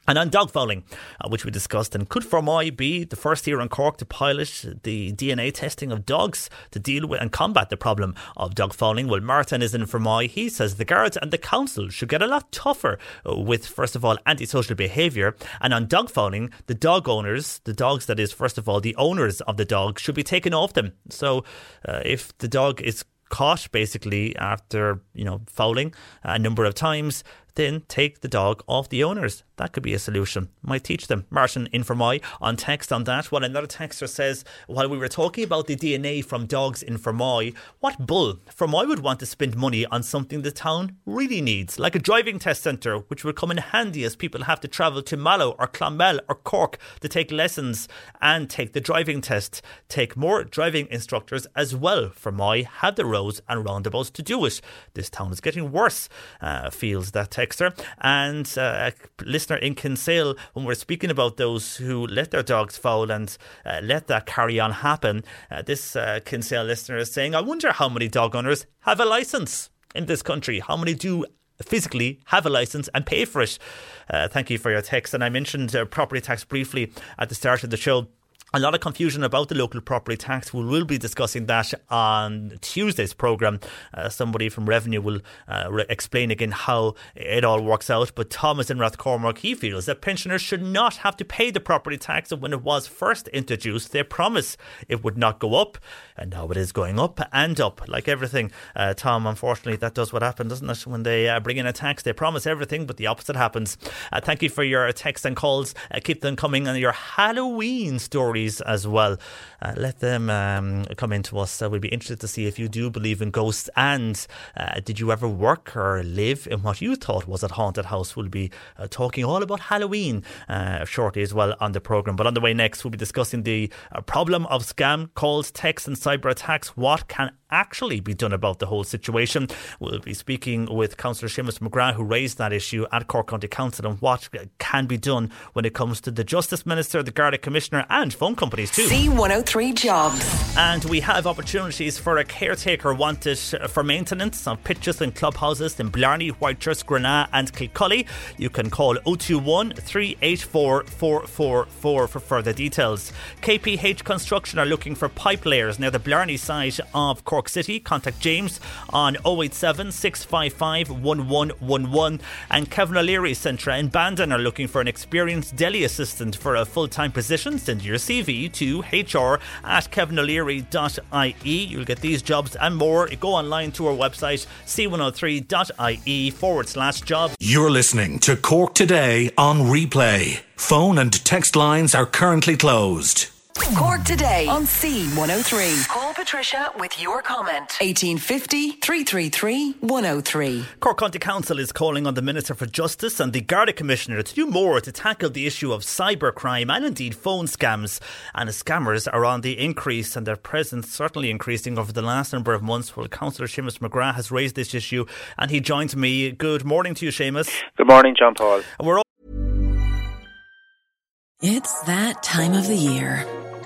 A: And on dog fouling, uh, which we discussed, and could Fermoy be the first here in Cork to pilot the DNA testing of dogs to deal with and combat the problem of dog fouling? Well, Martin is in Fermoy. He says the guards and the council should get a lot tougher uh, with, first of all, antisocial behaviour. And on dog fouling, the dog owners, the dogs that is, first of all, the owners of the dog, should be taken off them. So uh, if the dog is caught basically after you know fouling a number of times then take the dog off the owners. That could be a solution. Might teach them. Martin in Fermoy on text on that. Well, another texter says, while we were talking about the DNA from dogs in Fermoy, what bull? Fermoy would want to spend money on something the town really needs, like a driving test centre, which would come in handy as people have to travel to Mallow or Clonmel or Cork to take lessons and take the driving test. Take more driving instructors as well. Fermoy had the roads and roundabouts to do it. This town is getting worse, uh, feels that text texter. And uh, a listener in Kinsale, when we're speaking about those who let their dogs foul and uh, let that carry on happen, uh, this uh, Kinsale listener is saying, I wonder how many dog owners have a license in this country. How many do physically have a license and pay for it? Uh, thank you for your text. And I mentioned property tax briefly at the start of the show. A lot of confusion about the local property tax. We will be discussing that on Tuesday's programme. Uh, somebody from Revenue will uh, re- explain again how it all works out. But Thomas in Rathcormac, he feels that pensioners should not have to pay the property tax. And when it was first introduced, they promised it would not go up. And now it is going up and up, like everything. Uh, Tom, unfortunately, that does what happens, doesn't it? When they uh, bring in a tax, they promise everything, but the opposite happens. Uh, thank you for your texts and calls. Uh, keep them coming and your Halloween stories as well. Uh, let them um, come into us. Uh, we'll be interested to see if you do believe in ghosts and uh, did you ever work or live in what you thought was a haunted house. We'll be uh, talking all about Halloween uh, shortly as well on the programme. But on the way next, we'll be discussing the uh, problem of scam calls, texts, and cyber attacks. What can actually be done about the whole situation? We'll be speaking with Councillor Seamus McGrath, who raised that issue at Cork County Council, and what can be done when it comes to the Justice Minister, the Garda Commissioner, and phone companies too.
B: C103 Jobs.
A: And we have opportunities for a caretaker wanted for maintenance of pitches and clubhouses in Blarney, Whitechurch, Grenagh, and Kilcully. You can call 021 384 444 for further details. KPH Construction are looking for pipe layers near the Blarney side of Cork City. Contact James on 087 655 1111. And Kevin O'Leary Centra in Bandon are looking for an experienced deli assistant for a full time position. Send your CV to hr at kevinoleary.ie. You'll get these jobs and more. Go online to our website, c103.ie forward slash jobs.
E: You're listening to Cork Today on replay. Phone and text lines are currently closed.
B: Cork today on C103. Call Patricia with your comment. 1850 333 103.
A: Cork County Council is calling on the Minister for Justice and the Garda Commissioner to do more to tackle the issue of cybercrime and indeed phone scams. And scammers are on the increase and their presence certainly increasing over the last number of months. Well, Councillor Seamus McGrath has raised this issue and he joins me. Good morning to you, Seamus.
F: Good morning, John Paul.
A: We're all
G: It's that time of the year.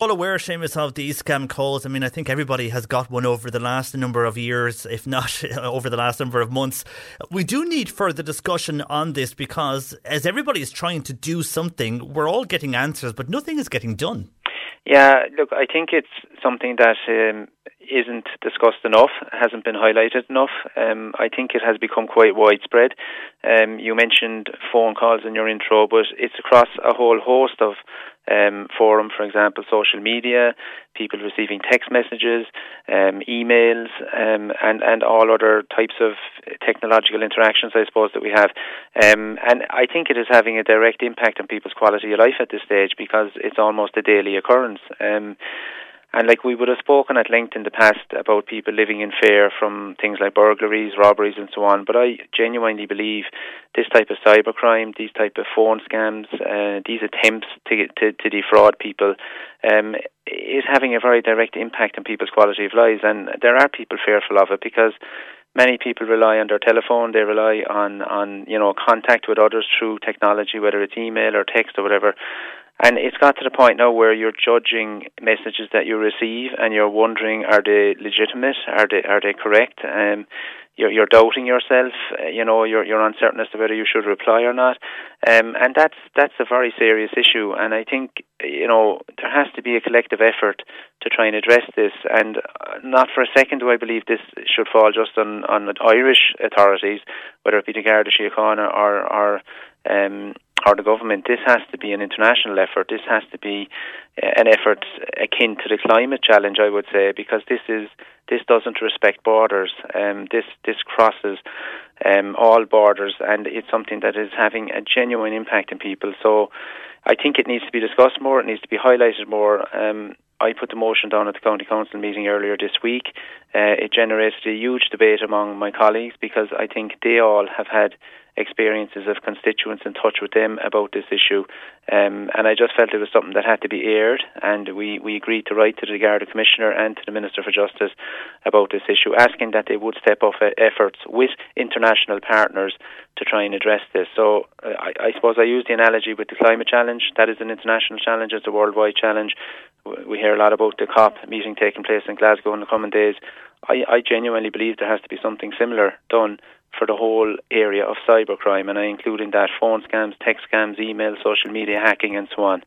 A: All aware, Seamus, of these scam calls. I mean, I think everybody has got one over the last number of years, if not <laughs> over the last number of months. We do need further discussion on this because as everybody is trying to do something, we're all getting answers, but nothing is getting done.
F: Yeah, look, I think it's something that um, isn't discussed enough, hasn't been highlighted enough. Um, I think it has become quite widespread. Um, you mentioned phone calls in your intro, but it's across a whole host of um, forum, for example, social media, people receiving text messages, um, emails, um, and and all other types of technological interactions, I suppose that we have. Um, and I think it is having a direct impact on people's quality of life at this stage because it's almost a daily occurrence. And like we would have spoken at length in the past about people living in fear from things like burglaries, robberies, and so on. But I genuinely believe this type of cybercrime, these type of phone scams, uh, these attempts to, to to defraud people, um, is having a very direct impact on people's quality of lives. And there are people fearful of it because many people rely on their telephone. They rely on on you know contact with others through technology, whether it's email or text or whatever. And it's got to the point now where you're judging messages that you receive, and you're wondering, are they legitimate? Are they are they correct? Um, you're, you're doubting yourself. Uh, you know, you're you're uncertain as to whether you should reply or not, um, and that's that's a very serious issue. And I think you know there has to be a collective effort to try and address this. And uh, not for a second do I believe this should fall just on on the Irish authorities, whether it be the Garda Síochána or or um, or the government. This has to be an international effort. This has to be uh, an effort akin to the climate challenge, I would say, because this is this doesn't respect borders. Um, this this crosses um, all borders, and it's something that is having a genuine impact on people. So, I think it needs to be discussed more. It needs to be highlighted more. Um, I put the motion down at the county council meeting earlier this week. Uh, it generated a huge debate among my colleagues because I think they all have had experiences of constituents in touch with them about this issue. Um, and I just felt it was something that had to be aired, and we, we agreed to write to the Garda Commissioner and to the Minister for Justice about this issue, asking that they would step up efforts with international partners to try and address this. So uh, I, I suppose I use the analogy with the climate challenge. That is an international challenge, it's a worldwide challenge. We hear a lot about the COP meeting taking place in Glasgow in the coming days. I, I genuinely believe there has to be something similar done for the whole area of cybercrime, and I include in that phone scams, text scams, email, social media hacking, and so on.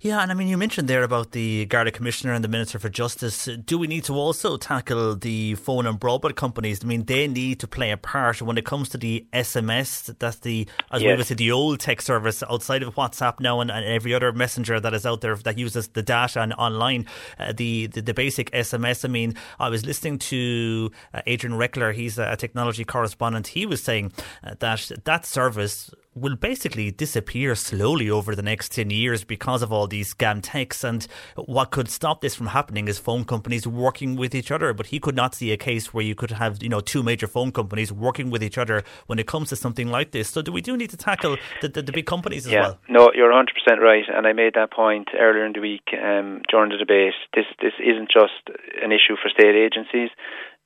A: Yeah, and I mean, you mentioned there about the Garda Commissioner and the Minister for Justice. Do we need to also tackle the phone and broadband companies? I mean, they need to play a part when it comes to the SMS. That's the, as yes. we would say, the old text service outside of WhatsApp now and, and, every other messenger that is out there that uses the data and online. Uh, the, the, the basic SMS. I mean, I was listening to uh, Adrian Weckler. He's a technology correspondent. He was saying uh, that that service will basically disappear slowly over the next 10 years because of all these scam texts. And what could stop this from happening is phone companies working with each other. But he could not see a case where you could have, you know, two major phone companies working with each other when it comes to something like this. So do we do need to tackle the, the, the big companies as
F: yeah.
A: well?
F: No, you're 100% right. And I made that point earlier in the week um, during the debate. This, this isn't just an issue for state agencies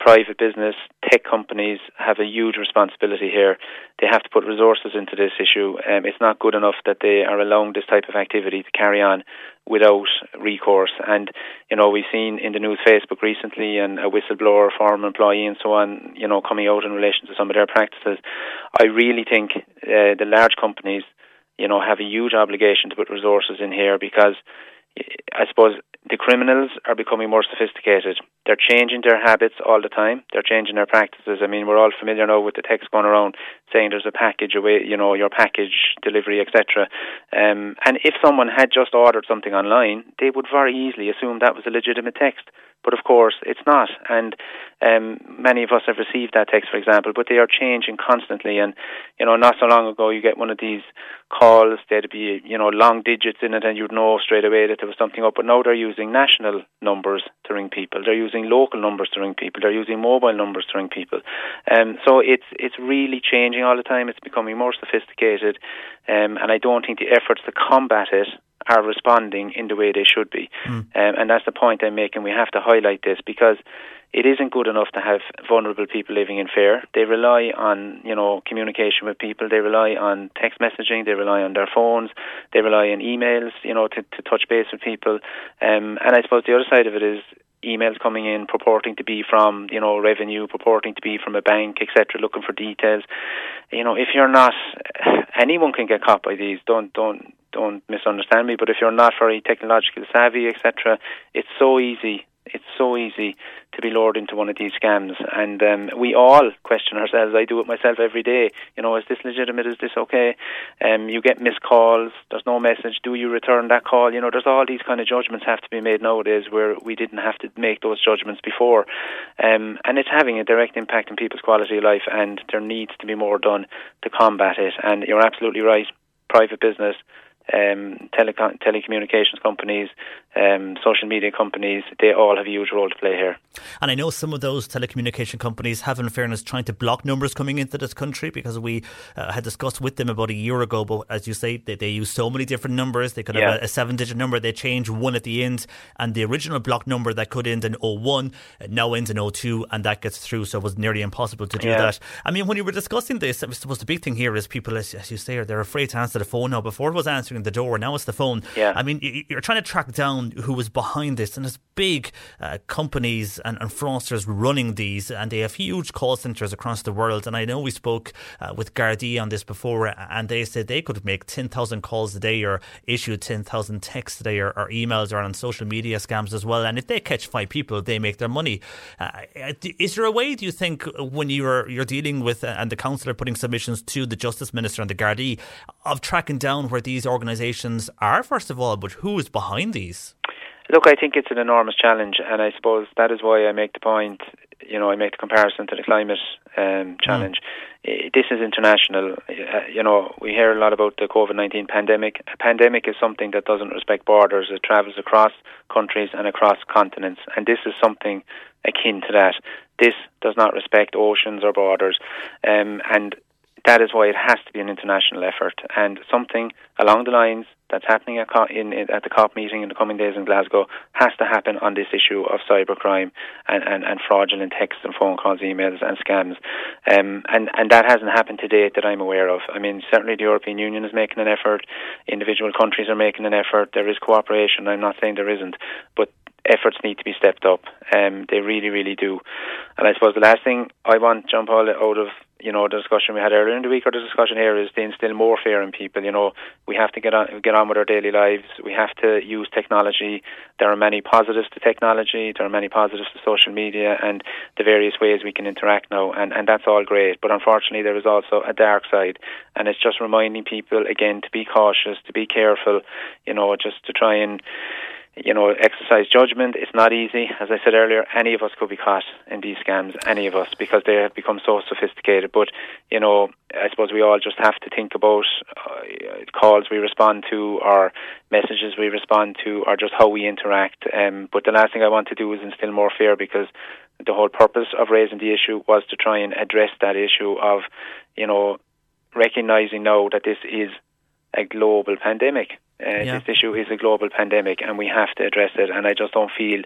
F: private business, tech companies have a huge responsibility here. They have to put resources into this issue. Um, it's not good enough that they are allowing this type of activity to carry on without recourse. And, you know, we've seen in the news Facebook recently and a whistleblower, former employee and so on, you know, coming out in relation to some of their practices. I really think uh, the large companies, you know, have a huge obligation to put resources in here because I suppose the criminals are becoming more sophisticated. They're changing their habits all the time. They're changing their practices. I mean, we're all familiar now with the text going around saying there's a package away, you know, your package delivery, etc. Um, and if someone had just ordered something online, they would very easily assume that was a legitimate text. But of course, it's not. And um, many of us have received that text, for example, but they are changing constantly. And, you know, not so long ago, you get one of these calls, there'd be, you know, long digits in it, and you'd know straight away that there was something up. But now they're using national numbers to ring people. They're using local numbers to ring people. They're using mobile numbers to ring people. Um, so it's, it's really changing all the time. It's becoming more sophisticated. Um, and I don't think the efforts to combat it are responding in the way they should be. Mm. Um, and that's the point I'm making. We have to highlight this because it isn't good enough to have vulnerable people living in fear. They rely on, you know, communication with people. They rely on text messaging. They rely on their phones. They rely on emails, you know, to, to touch base with people. Um, and I suppose the other side of it is emails coming in purporting to be from you know revenue, purporting to be from a bank, etc., looking for details. You know, if you're not, <sighs> anyone can get caught by these. Don't don't don't misunderstand me. But if you're not very technologically savvy, etc., it's so easy it's so easy to be lured into one of these scams, and um, we all question ourselves. I do it myself every day. You know, is this legitimate? Is this okay? Um, you get missed calls. There's no message. Do you return that call? You know, there's all these kind of judgments have to be made nowadays where we didn't have to make those judgments before, um, and it's having a direct impact on people's quality of life. And there needs to be more done to combat it. And you're absolutely right. Private business um, telecom- telecommunications companies, um, social media companies, they all have a huge role to play here.
A: And I know some of those telecommunication companies have, in fairness, trying to block numbers coming into this country because we uh, had discussed with them about a year ago. But as you say, they, they use so many different numbers. They could
F: Yeah.
A: have a, a seven digit number, they change one at the end, and the original block number that could end in 01 uh, now ends in 02, and that gets through. So it was nearly impossible to do
F: Yeah.
A: that. I mean, when you were discussing this, I suppose the big thing here is people, as, as you say, are they're afraid to answer the phone now. Before it was answering the door, now it's the phone.
F: Yeah.
A: I mean, you're trying to track down who was behind this, and it's big uh, companies and, and fraudsters running these, and they have huge call centres across the world. And I know we spoke uh, with Gardaí on this before, and they said they could make 10,000 calls a day or issue 10,000 texts a day or, or emails or on social media scams as well. And if they catch five people, they make their money. Uh, is there a way, do you think, when you're you're dealing with uh, and the council are putting submissions to the Justice Minister and the Gardaí of tracking down where these organisations are, first of all, but who is behind these?
F: Look, I think it's an enormous challenge, and I suppose that is why I make the point. You know, I make the comparison to the climate um, challenge. I- This is international. Uh, You know, we hear a lot about the COVID nineteen pandemic. A pandemic is something that doesn't respect borders. It travels across countries and across continents, and this is something akin to that. This does not respect oceans or borders, um, and that is why it has to be an international effort and something along the lines that's happening at, in, in, at the COP meeting in the coming days in Glasgow has to happen on this issue of cybercrime and, and, and fraudulent texts and phone calls, emails and scams. Um, and, and that hasn't happened to date that I'm aware of. I mean, certainly the European Union is making an effort, individual countries are making an effort, there is cooperation, I'm not saying there isn't, but efforts need to be stepped up. Um, they really, really do. And I suppose the last thing I want, John Paul, out of you know the discussion we had earlier in the week or the discussion here is to instill more fear in people. You know, we have to get on get on with our daily lives. We have to use technology. There are many positives to technology. There are many positives to social media and the various ways we can interact now, and and that's all great. But unfortunately, there is also a dark side, and it's just reminding people again to be cautious, to be careful. You know, just to try and you know, exercise judgment. It's not easy. As I said earlier, any of us could be caught in these scams, any of us, because they have become so sophisticated. But, you know, I suppose we all just have to think about uh, calls we respond to, or messages we respond to, or just how we interact. Um, but the last thing I want to do is instill more fear because the whole purpose of raising the issue was to try and address that issue of, you know, recognizing now that this is a global pandemic. Uh,
A: Yeah.
F: This issue is a global pandemic, and we have to address it. And I just don't feel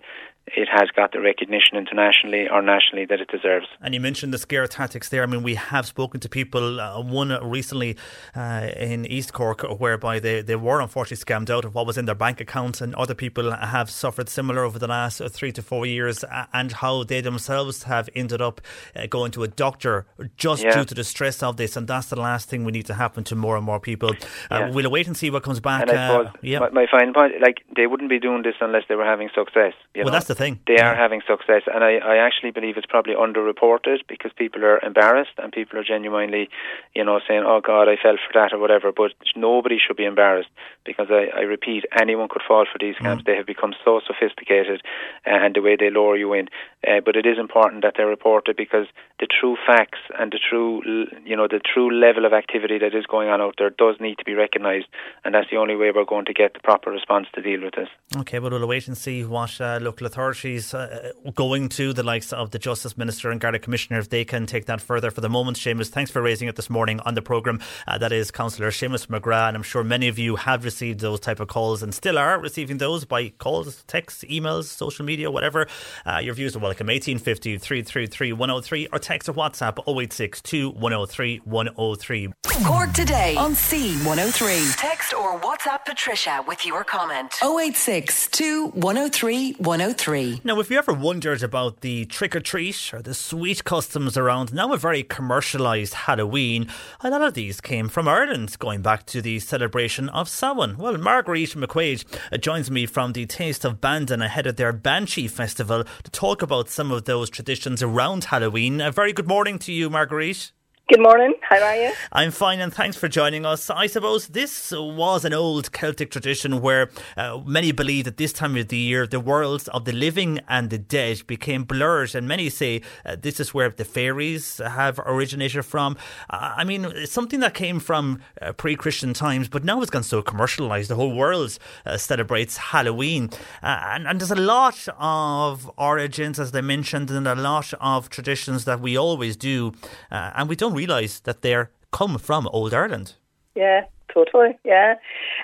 F: it has got the recognition internationally or nationally that it deserves.
A: And you mentioned the scare tactics there. I mean, we have spoken to people, uh, one recently uh, in East Cork, whereby they, they were unfortunately scammed out of what was in their bank accounts, and other people have suffered similar over the last three to four years, uh, and how they themselves have ended up uh, going to a doctor just
F: Yeah.
A: due to the stress of this. And that's the last thing we need to happen to more and more people. Uh,
F: Yeah.
A: We'll wait and see what comes back.
F: And I suppose
A: uh, yeah.
F: my, my final point, like they wouldn't be doing this unless they were having success. You
A: Well,
F: know?
A: that's the thing.
F: They are having success, and I, I actually believe it's probably underreported because people are embarrassed and people are genuinely, you know, saying, "Oh God, I fell for that" or whatever. But nobody should be embarrassed because I, I repeat, anyone could fall for these scams. They have become so sophisticated, uh, and the way they lure you in. Uh, but it is important that they're reported because the true facts and the true, you know, the true level of activity that is going on out there does need to be recognised, and that's the only way we're going to get the proper response to deal with this.
A: Okay, well, we'll wait and see what uh, local authorities uh, going to the likes of the Justice Minister and Garda Commissioner if they can take that further. For the moment, Seamus, thanks for raising it this morning on the programme. Uh, that is Councillor Seamus McGrath, and I'm sure many of you have received those type of calls and still are receiving those by calls, texts, emails, social media, whatever. Uh, your views are welcome. 1850 333 103 or text or WhatsApp 0862 103 103.
B: Cork today on C103. Text or WhatsApp Patricia with your comment. 086 103 103.
A: Now, if you ever wondered about the trick or treat or the sweet customs around now a very commercialised Halloween, a lot of these came from Ireland, going back to the celebration of Samhain. Well, Marguerite McQuaid uh, joins me from the Taste of Bandon ahead of their Banshee Festival to talk about some of those traditions around Halloween. A very good morning to you, Marguerite.
H: Good morning. How are you?
A: I'm fine, and thanks for joining us. I suppose this was an old Celtic tradition where uh, many believe that this time of the year the worlds of the living and the dead became blurred, and many say uh, this is where the fairies have originated from. Uh, I mean, it's something that came from uh, pre-Christian times, but now it's gone so commercialised. The whole world uh, celebrates Halloween, uh, and, and there's a lot of origins, as they mentioned, and a lot of traditions that we always do, and we don't realise that they're come from old Ireland.
H: Yeah, totally. Yeah.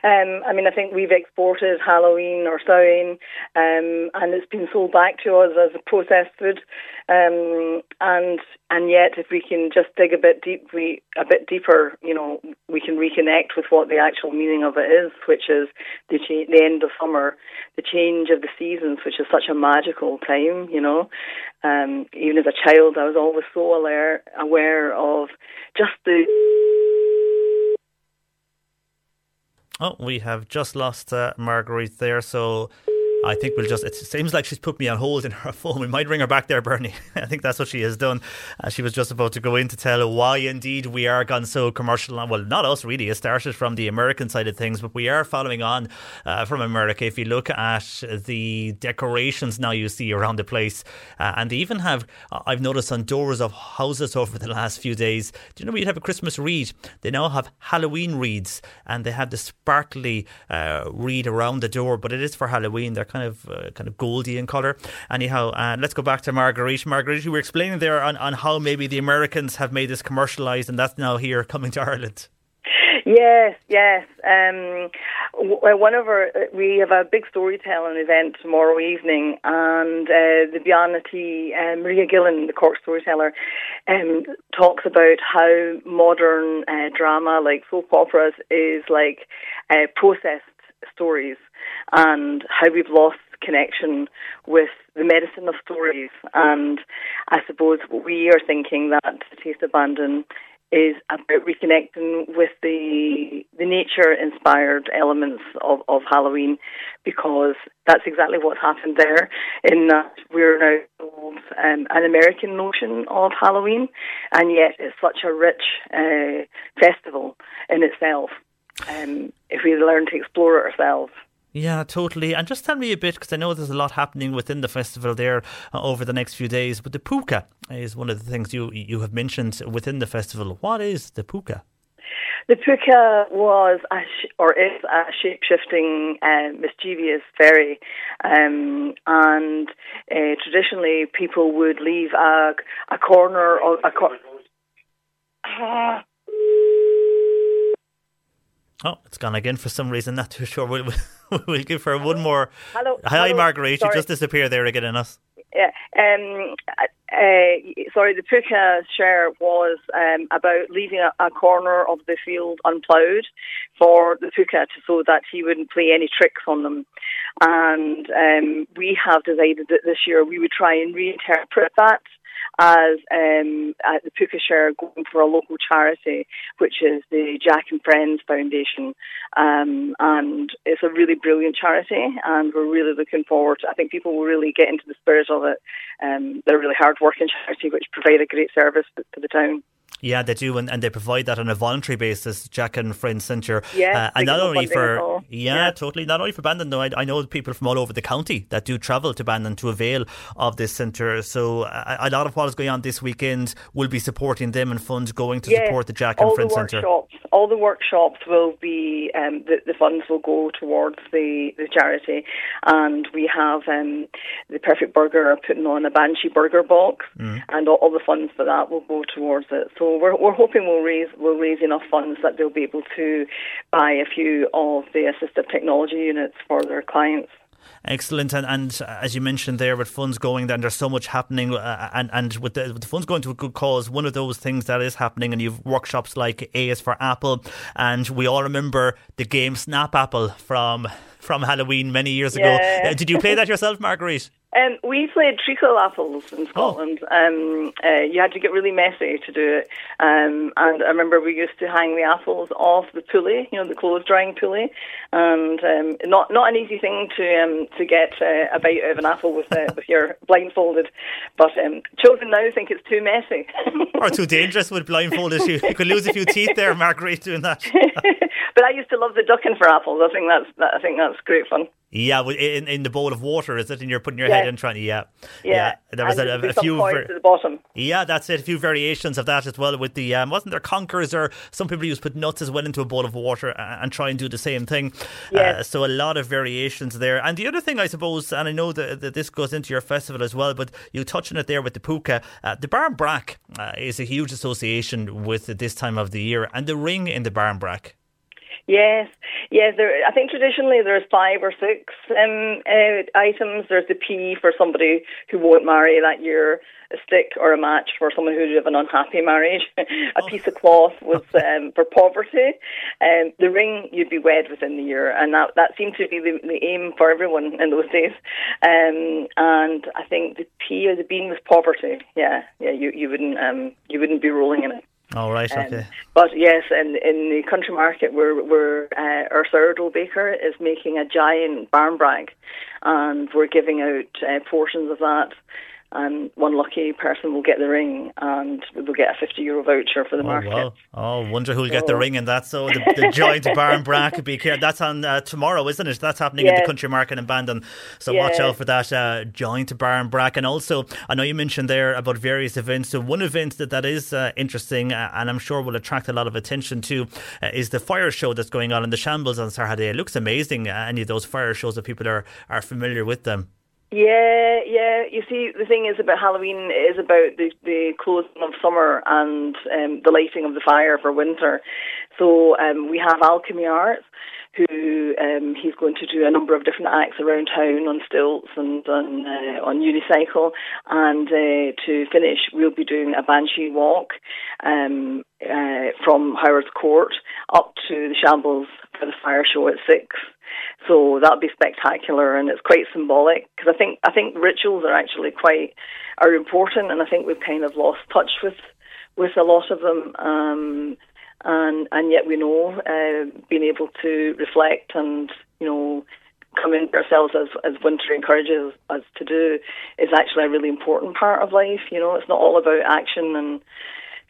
H: Um, I mean, I think we've exported Halloween or Samhain, um, and it's been sold back to us as a processed food. Um, and and yet, if we can just dig a bit deep, we a bit deeper, you know, we can reconnect with what the actual meaning of it is, which is the cha- the end of summer, the change of the seasons, which is such a magical time. You know, um, even as a child, I was always so aware aware of just the
A: Oh, we have just lost uh, Marguerite there, so I think we'll just. It seems like she's put me on hold in her <laughs> phone. We might ring her back there, Bernie. <laughs> I think that's what she has done. Uh, she was just about to go in to tell why indeed we are gone so commercial. Well, not us really. It started from the American side of things, but we are following on uh, from America. If you look at the decorations now you see around the place, uh, and they even have, I've noticed on doors of houses over the last few days. Do you know we'd have a Christmas wreath? They now have Halloween wreaths, and they have the sparkly uh, wreath around the door, but it is for Halloween. They're kind of uh, kind of goldy in colour. Anyhow, uh, let's go back to Marguerite. Marguerite, you were explaining there on, on how maybe the Americans have made this commercialised, and that's now here coming to Ireland.
H: Yes, yes. Um, one of our, we have a big storytelling event tomorrow evening, and uh, the Beanna T, uh, Maria Gillen, the Cork storyteller, um, talks about how modern uh, drama, like soap operas, is like uh, processed stories and how we've lost connection with the medicine of stories. And I suppose we are thinking that Taste of Bandon is about reconnecting with the the nature inspired elements of, of Halloween because that's exactly what's happened there in that we're now told um, an American notion of Halloween and yet it's such a rich uh, festival in itself um, if we learn to explore it ourselves.
A: Yeah, totally. And just tell me a bit, because I know there's a lot happening within the festival there uh, over the next few days. But the puka is one of the things you you have mentioned within the festival. What is the puka?
H: The puka was, a sh- or is, a shape shifting, uh, mischievous fairy. Um, and uh, traditionally, people would leave a, a corner of a corner.
A: Oh, it's gone again for some reason. Not too sure. <laughs> We'll, give her one more.
H: Hello.
A: Hi,
H: hello,
A: Marguerite.
H: sorry.
A: You just disappeared there again in us.
H: Yeah. Um, uh, sorry, the puka share was um, about leaving a, a corner of the field unploughed for the puka to, so that he wouldn't play any tricks on them. And um, we have decided that this year we would try and reinterpret that as um, at the Puka Share going for a local charity, which is the Jack and Friends Foundation. Um, and it's a really brilliant charity, and we're really looking forward. To, I think people will really get into the spirit of it. Um, they're a really hard working charity, which provide a great service to the town.
A: Yeah, they do, and, and they provide that on a voluntary basis. Jack and Friends Centre,
H: Yeah,
A: uh, and not only for yeah,
H: Yeah.
A: totally, not only for Bandon though. I, I know people from all over the county that do travel to Bandon to avail of this centre. So a, a lot of what is going on this weekend will be supporting them and funds going to
H: Yeah,
A: support the Jack and Friends Centre.
H: All the workshops will be um, the, the funds will go towards the, the charity, and we have um, the Perfect Burger are putting on a Banshee Burger box,
A: Mm.
H: and all, all the funds for that will go towards it. So we're we're hoping we'll raise we'll raise enough funds that they'll be able to buy a few of the assistive technology units for their clients.
A: Excellent, and, and as you mentioned there, with funds going, then there's so much happening, uh, and and with the, with the funds going to a good cause, one of those things that is happening, and you've workshops like A is for Apple, and we all remember the game Snap Apple from from Halloween many years ago.
H: Yeah.
A: Uh, did you play that yourself, Marguerite?
H: Um, we played treacle apples in Scotland. Um, uh, you had to get really messy to do it. Um, and I remember we used to hang the apples off the pulley, you know, the clothes drying pulley, and um, not not an easy thing to um, to get uh, a bite of an apple with uh, with your blindfolded. But um, children now think it's too messy.
A: or too dangerous with blindfolded. You, you could lose a few teeth there, Marguerite, doing that. <laughs>
H: but I used to love the ducking for apples. I think that's that, I think that's great fun.
A: Yeah, in in the bowl of water, is it? And you're putting your
H: Yeah.
A: head in trying to yeah,
H: Yeah,
A: There was
H: and
A: a, a few. ver-
H: to the bottom.
A: Yeah, that's it. A few variations of that as well. With the um, wasn't there conkers or some people used to put nuts as well into a bowl of water and, and try and do the same thing.
H: Yes.
A: Uh, so a lot of variations there. And the other thing, I suppose, and I know that, that this goes into your festival as well, but you touching it there with the puka. Uh, the Barmbrack uh, is a huge association with this time of the year, and the ring in the Barmbrack.
H: Yes, yes. There, I think traditionally there's five or six um, uh, items. There's the P for somebody who won't marry that year, a stick or a match for someone who'd have an unhappy marriage, <laughs> a piece of cloth was um, for poverty, um, the ring you'd be wed within the year, and that that seemed to be the, the aim for everyone in those days. Um, and I think the P or the bean was poverty. Yeah, yeah. You you wouldn't um, you wouldn't be rolling in it.
A: All right,
H: Um,
A: okay.
H: But yes, in in the country market, where where uh, our sourdough baker is making a giant barmbrack, and we're giving out uh, portions of that. And one lucky person will get the ring, and we'll get a fifty euro voucher for the
A: Oh,
H: market.
A: wow. Oh, wonder who'll get the ring in that. So the, the giant <laughs> barmbrack be care. That's on uh, tomorrow, isn't it? That's happening in the country market in Bandon. So watch out for that uh, giant barmbrack. And also, I know you mentioned there about various events. So one event that that is uh, interesting, uh, and I'm sure will attract a lot of attention too, uh, is the fire show that's going on in the Shambles on Saturday. It looks amazing. Uh, any of those fire shows that people are are familiar with them.
H: Yeah, yeah. You see, the thing is about Halloween is about the, the closing of summer and um, the lighting of the fire for winter. So um, we have Alchemy Arts, who um, he's going to do a number of different acts around town on stilts and on uh, on unicycle. And uh, to finish, we'll be doing a banshee walk um, uh, from Howard's Court up to the Shambles for the fire show at six. So that'll be spectacular, and it's quite symbolic because I think I think rituals are actually quite are important, and I think we've kind of lost touch with with a lot of them. Um, and and yet we know uh, being able to reflect and you know come into ourselves as as winter encourages us to do is actually a really important part of life. You know, it's not all about action and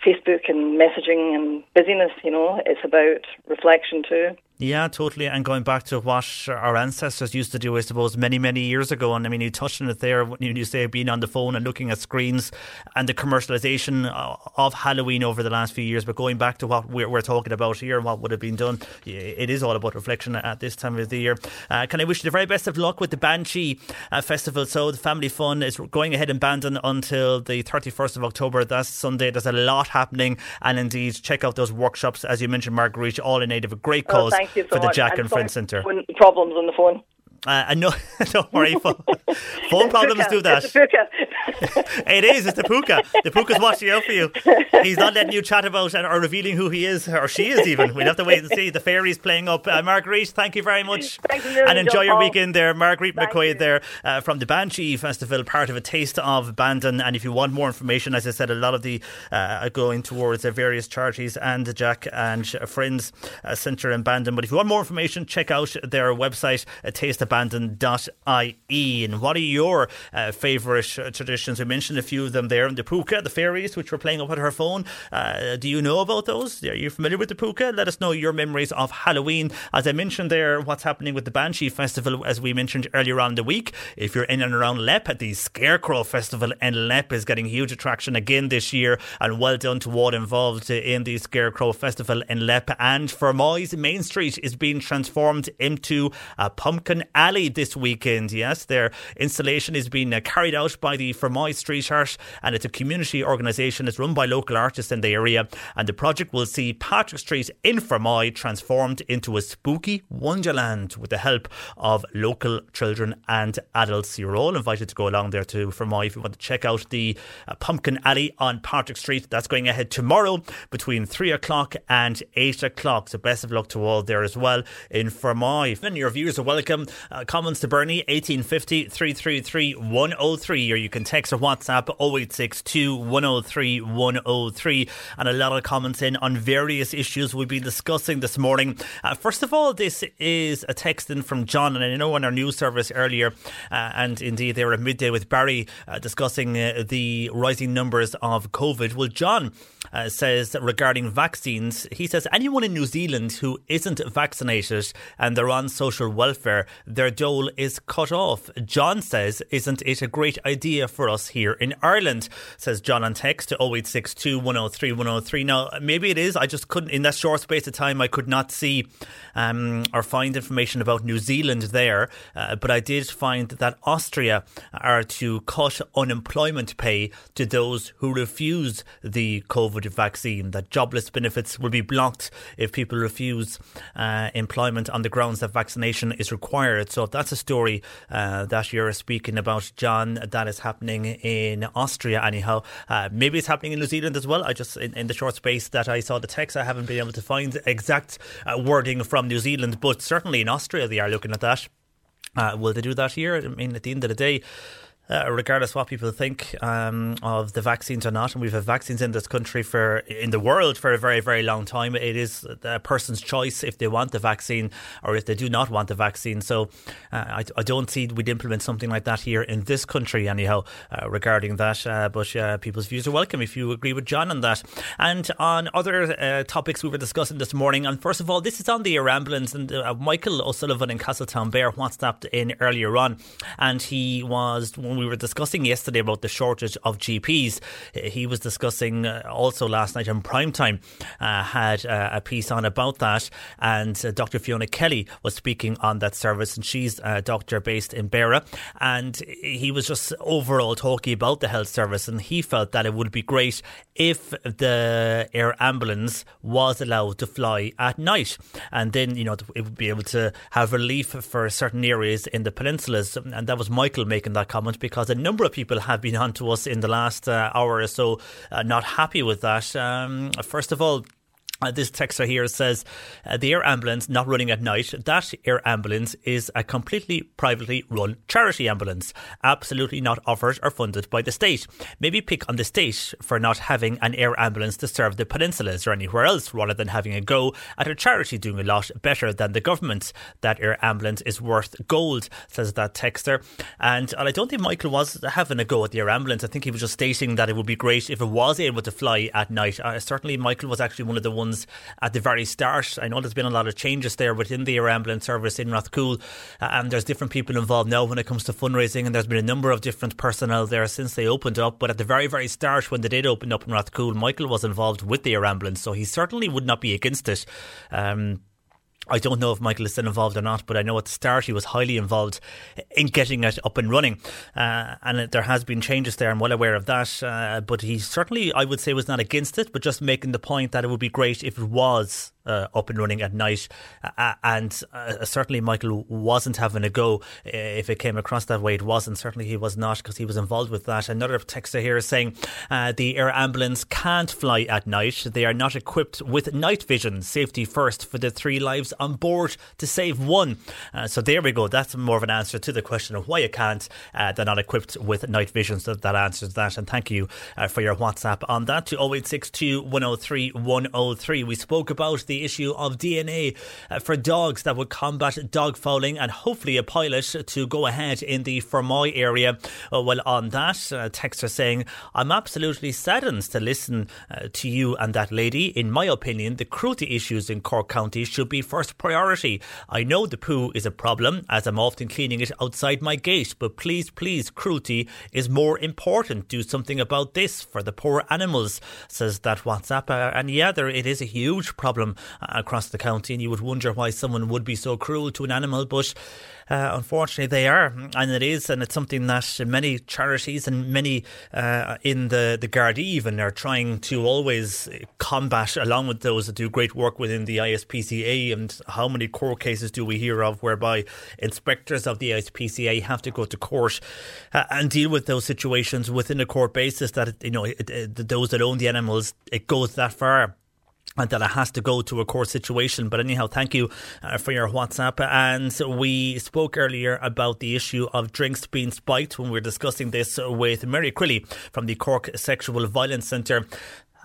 H: Facebook and messaging and busyness. You know, it's about reflection too.
A: Yeah, totally. And going back to what our ancestors used to do, I suppose, many, many years ago. And I mean, you touched on it there when you say being on the phone and looking at screens and the commercialization of Halloween over the last few years. But going back to what we're, we're talking about here and what would have been done, it is all about reflection at this time of the year. Uh, can I wish you the very best of luck with the Banshee uh, Festival? So the family fun is going ahead in Bandon until the 31st of October. That's Sunday. There's a lot happening. And indeed, check out those workshops, as you mentioned, Marguerite, all in aid of a great
H: Oh,
A: cause
H: thank you so
A: for the
H: much.
A: Jack and
H: sorry
A: Friends Centre.
H: Problems on the phone.
A: Uh, I know, <laughs> don't worry. <laughs> Phone, phone problems do that.
H: It's a puka. <laughs>
A: It is. It's the puka. The puka's watching out for you. He's not letting you chat about and or revealing who he is or she is. Even we'll have to wait and see. The fairies playing up. Uh, Marguerite, thank you very much,
H: million,
A: and enjoy your weekend there. Marguerite McQuaid there uh, from the Banshee Festival, part of a taste of Bandon. And if you want more information, as I said, a lot of the uh, are going towards various charities and Jack and Friends uh, Centre in Bandon. But if you want more information, check out their website, uh, tasteabandon.ie. And what are your uh, favourite uh, traditions? We mentioned a few of them there. In the puka, the fairies, which we're playing up on her phone. Uh, do you know about those? Are you familiar with the puka? Let us know your memories of Halloween. As I mentioned there, what's happening with the Banshee Festival, as we mentioned earlier on in the week. If you're in and around Leap, at the Scarecrow Festival in Leap is getting huge attraction again this year. And well done to all involved in the Scarecrow Festival in Leap. And for Fermoy's Main Street is being transformed into a pumpkin alley this weekend. Yes, their installation is being uh, carried out by the Fermoy Street Art, and it's a community organisation. It's run by local artists in the area, and the project will see Patrick Street in Fermoy transformed into a spooky wonderland with the help of local children and adults. You're all invited to go along there to Fermoy if you want to check out the uh, Pumpkin Alley on Patrick Street. That's going ahead tomorrow between three o'clock and eight o'clock. So best of luck to all there as well in Fermoy. And your viewers are welcome Uh, comments to Bernie, 1850 333 103, or you can text or WhatsApp 0862 103 103. And a lot of comments in on various issues we've been discussing this morning. Uh, first of all, this is a text in from John, and I know on our news service earlier, uh, and indeed they were at midday with Barry uh, discussing uh, the rising numbers of COVID. Well, John uh, says regarding vaccines, he says anyone in New Zealand who isn't vaccinated and they're on social welfare, their dole is cut off. John says, Isn't it a great idea for us here in Ireland? Says John on text to 0862 103 103. Now, maybe it is. I just couldn't, in that short space of time, I could not see um, or find information about New Zealand there. Uh, but I did find that Austria are to cut unemployment pay to those who refuse the COVID vaccine, that jobless benefits will be blocked if people refuse uh, employment on the grounds that vaccination is required. So that's a story uh, that you're speaking about, John, that is happening in Austria anyhow. Uh, maybe it's happening in New Zealand as well. I just, in, in, the short space that I saw the text, I haven't been able to find exact uh, wording from New Zealand, but certainly in Austria they are looking at that. Uh, will they do that here? I mean, at the end of the day, uh, regardless of what people think um, of the vaccines or not. And we've had vaccines in this country for in the world for a very very long time. It is a person's choice if they want the vaccine or if they do not want the vaccine. So uh, I, I, don't see we'd implement something like that here in this country anyhow uh, regarding that. Uh, but uh, people's views are welcome if you agree with John on that. And on other uh, topics we were discussing this morning. And first of all, this is on the ambulance. And Michael O'Sullivan in Castletown Castletownbere WhatsApped in earlier on, and he was when we were discussing yesterday about the shortage of GPs. He was discussing uh, also last night on prime time, uh, had uh, a piece on about that. And uh, Dr. Fiona Kelly was speaking on that service, and she's a doctor based in Beara. And he was just overall talking about the health service, and he felt that it would be great if the air ambulance was allowed to fly at night. And then, you know, it would be able to have relief for certain areas in the peninsulas. And that was Michael making that comment because a number of people have been on to us in the last uh, hour or so uh, not happy with that. Um, first of all, uh, this texter here says uh, the air ambulance not running at night. That air ambulance is a completely privately run charity ambulance, absolutely not offered or funded by the state. Maybe pick on the state for not having an air ambulance to serve the peninsulas or anywhere else, rather than having a go at a charity doing a lot better than the government. That air ambulance is worth gold, says that texter. And I don't think Michael was having a go at the air ambulance. I think he was just stating that it would be great if it was able to fly at night. Uh, certainly, Michael was actually one of the ones at the very start. I know there's been a lot of changes there within the air ambulance service in Rathcoole, uh, and there's different people involved now when it comes to fundraising, and there's been a number of different personnel there since they opened up. But at the very, very start, when they did open up in Rathcoole, Michael was involved with the air ambulance, so he certainly would not be against it. Um, I don't know if Michael is still involved or not, but I know at the start he was highly involved in getting it up and running. Uh, and there has been changes there. I'm well aware of that. Uh, but he certainly, I would say, was not against it, but just making the point that it would be great if it was uh, up and running at night. Uh, and uh, certainly Michael wasn't having a go uh, if it came across that way. It wasn't. Certainly he was not because he was involved with that. Another texter here is saying uh, the air ambulance can't fly at night. They are not equipped with night vision. Safety first for the three lives on board to save one. Uh, so there we go. That's more of an answer to the question of why it can't. they're not equipped with night vision. So that answers that. And thank you for your WhatsApp on that to 0862 103 103. We spoke about the issue of DNA uh, for dogs that would combat dog fouling and hopefully a pilot to go ahead in the Fermoy area. Uh, well, on that, uh, texter saying, I'm absolutely saddened to listen uh, to you and that lady. In my opinion, the cruelty issues in Cork County should be first priority. I know the poo is a problem as I'm often cleaning it outside my gate, but please, please, cruelty is more important. Do something about this for the poor animals, says that WhatsApp. And yeah, there it is a huge problem across the county, and you would wonder why someone would be so cruel to an animal, but uh, unfortunately they are, and it is, and it's something that many charities and many uh, in the the Garda even are trying to always combat, along with those that do great work within the ISPCA. And how many court cases do we hear of whereby inspectors of the ISPCA have to go to court uh, and deal with those situations within a court basis that you know it, it, those that own the animals it goes that far and that it has to go to a court situation. But anyhow, thank you uh, for your WhatsApp. And we spoke earlier about the issue of drinks being spiked when we were discussing this with Mary Crilly from the Cork Sexual Violence Centre.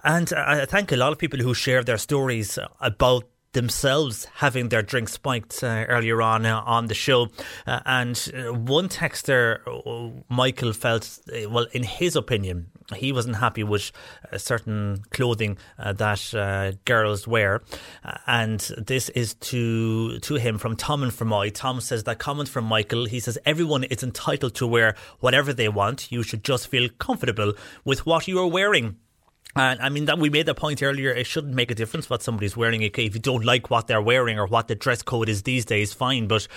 A: And I thank a lot of people who share their stories about themselves having their drink spiked uh, earlier on uh, on the show. Uh, and uh, one texter, uh, Michael, felt, uh, well, in his opinion, he wasn't happy with uh, certain clothing uh, that uh, girls wear. and this is to to him from Tom and Fermoy. Tom says that comment from Michael, he says, everyone is entitled to wear whatever they want. You should just feel comfortable with what you are wearing. And I mean that we made the point earlier. It shouldn't make a difference what somebody's wearing. If you don't like what they're wearing or what the dress code is these days, fine. But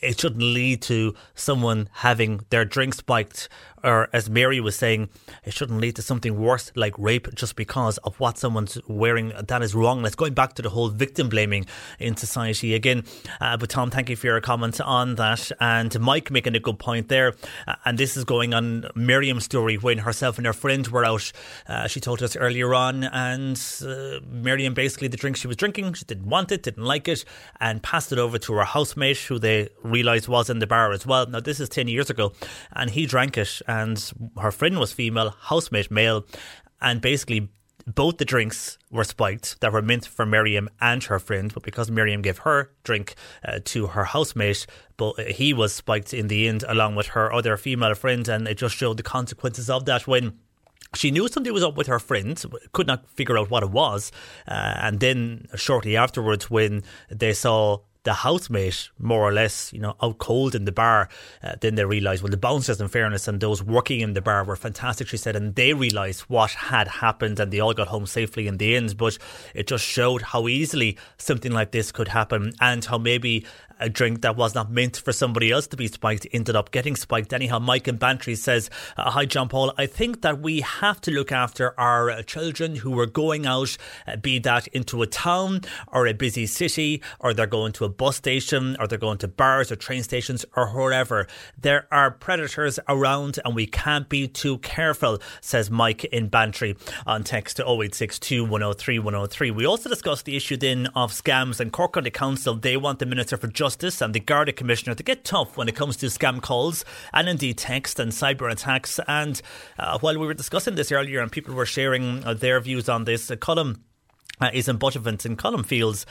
A: it shouldn't lead to someone having their drink spiked or as Mary was saying, it shouldn't lead to something worse like rape just because of what someone's wearing. That is wrong. Let's going back to the whole victim blaming in society again. Uh, but Tom, thank you for your comment on that. And Mike making a good point there. Uh, and this is going on Miriam's story when herself and her friend were out. Uh, she told us earlier on, and uh, Miriam basically the drink she was drinking, she didn't want it, didn't like it, and passed it over to her housemate, who they realised was in the bar as well. Now this is ten years ago, and he drank it and her friend was female, housemate male, and basically both the drinks were spiked that were meant for Miriam and her friend, but because Miriam gave her drink uh, to her housemate, but he was spiked in the end along with her other female friend, and it just showed the consequences of that when she knew something was up with her friend, could not figure out what it was. Uh, and then shortly afterwards, when they saw the housemate, more or less, you know, out cold in the bar. Uh, then they realised, well, the bouncers, in fairness, and those working in the bar were fantastic, she said, and they realised what had happened and they all got home safely in the end. But it just showed how easily something like this could happen and how maybe a drink that was not meant for somebody else to be spiked ended up getting spiked. Anyhow, Mike in Bantry says, uh, Hi, John Paul. I think that we have to look after our uh, children who are going out, uh, be that into a town or a busy city, or they're going to a bus station, or they're going to bars or train stations or wherever. There are predators around and we can't be too careful, says Mike in Bantry on text to 0862 103 103. We also discussed the issue then of scams and Cork County Council. They want the Minister for Justice and the Garda Commissioner to get tough when it comes to scam calls and indeed text and cyber attacks. And uh, while we were discussing this earlier and people were sharing uh, their views on this, uh, Colm uh, is in Buttevant and Colm feels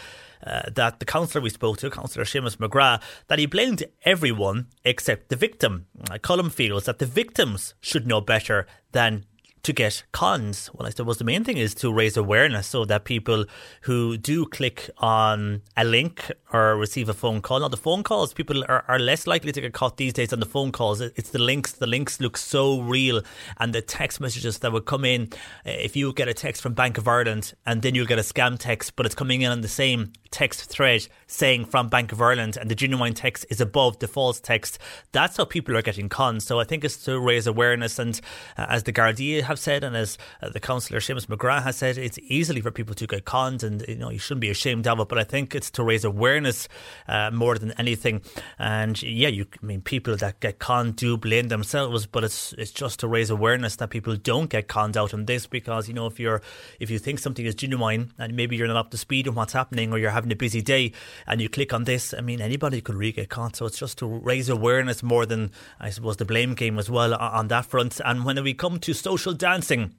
A: uh, that the councillor we spoke to, Councillor Seamus McGrath, that he blamed everyone except the victim. Uh, Colm feels that the victims should know better than to get cons? Well, I suppose the main thing is to raise awareness so that people who do click on a link or receive a phone call, now the phone calls, people are, are less likely to get caught these days on the phone calls. It's the links. The links look so real. And the text messages that would come in, if you get a text from Bank of Ireland and then you'll get a scam text, but it's coming in on the same text thread saying from Bank of Ireland and the genuine text is above the false text. That's how people are getting cons. So I think it's to raise awareness. And uh, as the Gardaí have said, and as uh, the councillor Seamus McGrath has said, it's easily for people to get conned, and you know you shouldn't be ashamed of it. But I think it's to raise awareness uh, more than anything. And yeah, you I mean people that get conned do blame themselves, but it's it's just to raise awareness that people don't get conned out on this because you know if you're if you think something is genuine and maybe you're not up to speed on what's happening or you're having a busy day and you click on this, I mean anybody could really get conned. So it's just to raise awareness more than I suppose the blame game as well on that front. And when we come to social dancing.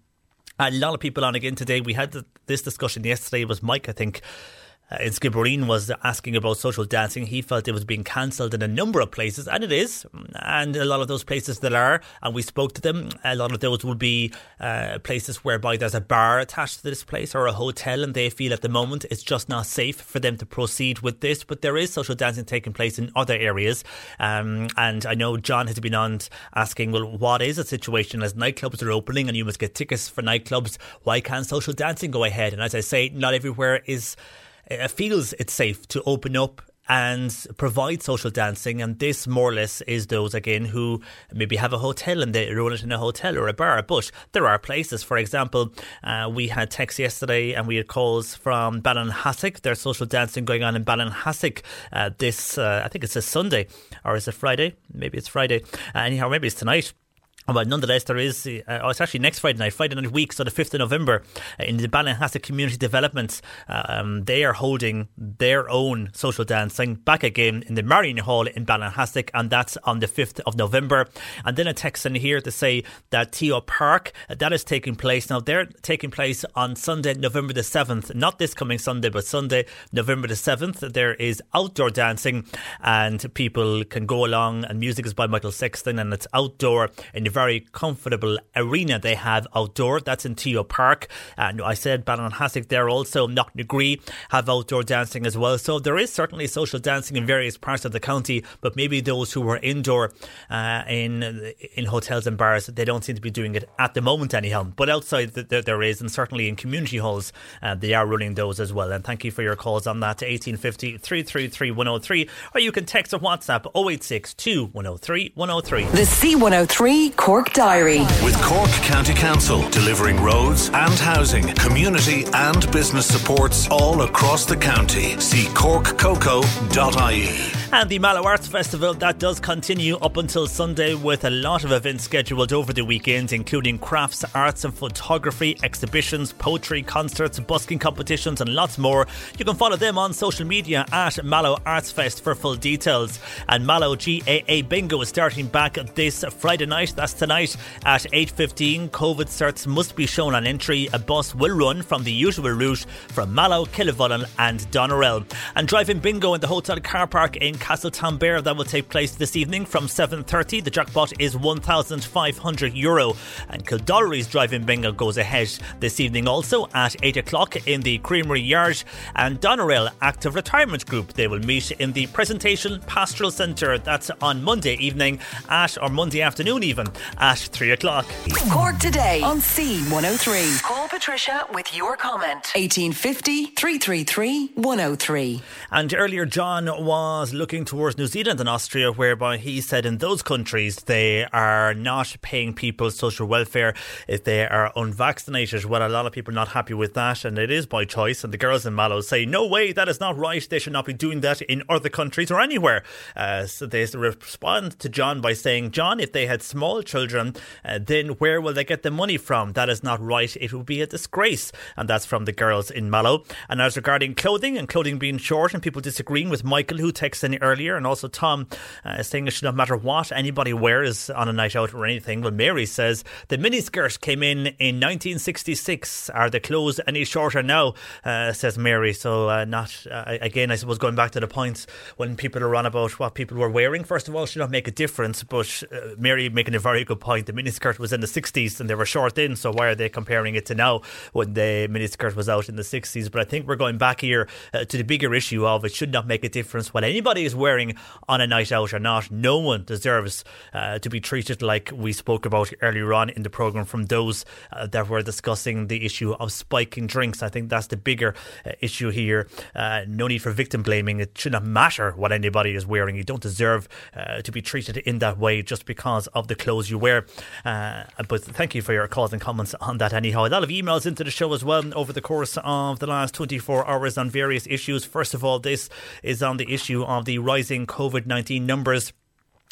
A: A lot of people on again today. We had this discussion yesterday. It was Mike, I think, uh, in Skibbereen was asking about social dancing. He felt it was being cancelled in a number of places, and it is. And a lot of those places that are, and we spoke to them, a lot of those would be uh, places whereby there's a bar attached to this place or a hotel, and they feel at the moment it's just not safe for them to proceed with this. But there is social dancing taking place in other areas. Um, and I know John has been on asking, well, what is the situation as nightclubs are opening and you must get tickets for nightclubs? Why can't social dancing go ahead? And as I say, not everywhere is uh, feels it's safe to open up and provide social dancing. And this more or less is those again who maybe have a hotel and they run it in a hotel or a bar. But there are places, for example, uh, we had texts yesterday and we had calls from Ballinhassig. There's social dancing going on in Ballinhassig uh, this, uh, I think it's a Sunday or is it Friday? Maybe it's Friday. Uh, anyhow, maybe it's tonight Well, nonetheless, there is. Uh, oh, it's actually next Friday night, Friday night week, so the fifth of November, uh, in the Ballinhassig Community Development. Um, they are holding their own social dancing back again in the Marion Hall in Ballinhassig, and that's on the fifth of November. And then a text in here to say that Teo Park uh, that is taking place now. They're taking place on Sunday, November the seventh, not this coming Sunday, but Sunday, November the seventh. There is outdoor dancing, and people can go along, and music is by Michael Sexton, and it's outdoor in very comfortable arena they have outdoor. That's in Teo Park. And I said Ballinhassig there also. Knocknagree have outdoor dancing as well. So there is certainly social dancing in various parts of the county, but maybe those who were indoor uh, in in hotels and bars, they don't seem to be doing it at the moment anyhow. But outside there is, and certainly in community halls, uh, they are running those as well. And thank you for your calls on that 1850 333 103, or you can text or WhatsApp 0862 103 103.
B: The C103 Cork Diary.
E: With Cork County Council delivering roads and housing, community and business supports all across the county. See corkcoco.ie.
A: And the Mallow Arts Festival that does continue up until Sunday with a lot of events scheduled over the weekend, including crafts, arts and photography, exhibitions, poetry, concerts, busking competitions, and lots more. You can follow them on social media at Mallow Arts Fest for full details. And Mallow GAA Bingo is starting back this Friday night. That's tonight at 8.15. COVID certs must be shown on entry. A bus will run from the usual route from Mallow, Killavullen and Doneraile. And driving bingo in the hotel car park in Castletownbere that will take place this evening from 7.30. The jackpot is 1,500 euro. And Kildorrery's driving bingo goes ahead this evening also at 8 o'clock in the Creamery Yard. And Doneraile Active Retirement Group, they will meet in the Presentation Pastoral Centre. That's on Monday evening at, or Monday afternoon even, at 3 o'clock.
B: Cork today on C103. Call Patricia with your comment. 1850 333 103.
A: And earlier, John was looking towards New Zealand and Austria, whereby he said in those countries they are not paying people social welfare if they are unvaccinated. Well, a lot of people are not happy with that, and it is by choice. And the girls in Mallow say, no way, that is not right. They should not be doing that in other countries or anywhere. Uh, so they respond to John by saying, John, if they had small children, uh, then where will they get the money from? That is not right. It would be a disgrace. And that's from the girls in Mallow. And as regarding clothing and clothing being short and people disagreeing with Michael, who texted in earlier, and also Tom uh, saying it should not matter what anybody wears on a night out or anything. Well, Mary says the miniskirt came in in 1966. Are the clothes any shorter now? Uh, says Mary. So, uh, not uh, again, I suppose going back to the point when people are on about what people were wearing, first of all, should not make a difference. But uh, Mary making a very good point. The miniskirt was in the 60s and they were short in, so why are they comparing it to now when the miniskirt was out in the 60s? But I think we're going back here uh, to the bigger issue of it should not make a difference what anybody is wearing on a night out or not. No one deserves uh, to be treated like we spoke about earlier on in the programme from those uh, that were discussing the issue of spiking drinks. I think that's the bigger uh, issue here. Uh, no need for victim blaming. It should not matter what anybody is wearing. You don't deserve uh, to be treated in that way just because of the clothes you wear. Uh, but thank you for your calls and comments on that anyhow. A lot of emails into the show as well over the course of the last 24 hours on various issues. First of all, this is on the issue of the rising COVID 19 numbers.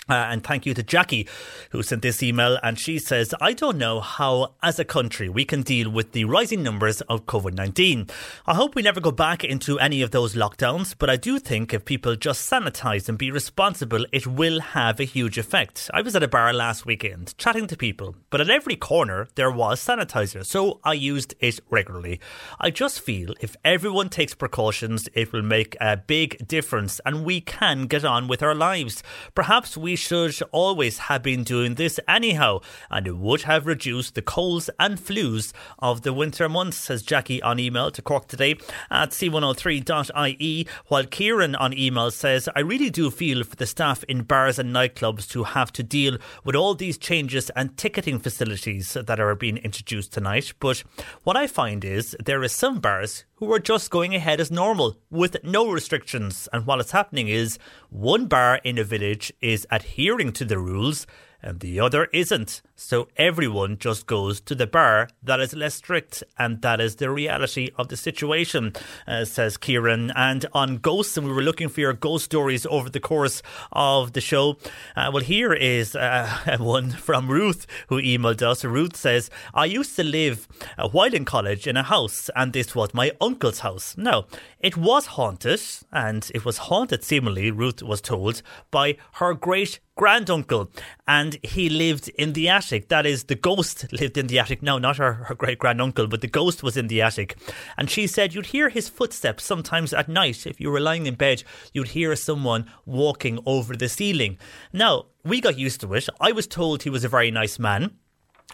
A: Uh, and thank you to Jackie who sent this email. And she says, I don't know how, as a country, we can deal with the rising numbers of COVID 19. I hope we never go back into any of those lockdowns, but I do think if people just sanitize and be responsible, it will have a huge effect. I was at a bar last weekend chatting to people, but at every corner there was sanitizer, so I used it regularly. I just feel if everyone takes precautions, it will make a big difference and we can get on with our lives. Perhaps we should always have been doing this anyhow, and it would have reduced the colds and flus of the winter months, says Jackie on email to Cork today at c103.ie. While Kieran on email says, I really do feel for the staff in bars and nightclubs to have to deal with all these changes and ticketing facilities that are being introduced tonight. But what I find is there are some bars who are just going ahead as normal with no restrictions. And what is happening is one bar in a village is adhering to the rules and the other isn't. So everyone just goes to the bar that is less strict, and that is the reality of the situation, uh, says Kieran. And on ghosts, and we were looking for your ghost stories over the course of the show. Uh, well, here is uh, <laughs> one from Ruth who emailed us. Ruth says, I used to live uh, while in college in a house, and this was my uncle's house. Now, it was haunted, and it was haunted, seemingly, Ruth was told, by her great granduncle, and he lived in the attic. That is, the ghost lived in the attic. No, not her, her great granduncle, but the ghost was in the attic. And she said you'd hear his footsteps sometimes at night. If you were lying in bed, you'd hear someone walking over the ceiling. Now, we got used to it. I was told he was a very nice man.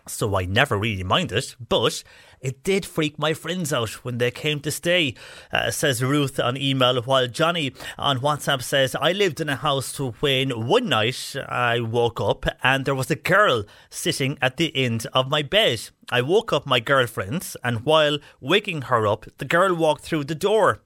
A: So I never really minded, but it did freak my friends out when they came to stay, uh, says Ruth on email. While Johnny on WhatsApp says, I lived in a house to when one night I woke up and there was a girl sitting at the end of my bed. I woke up my girlfriend, and while waking her up, the girl walked through the door.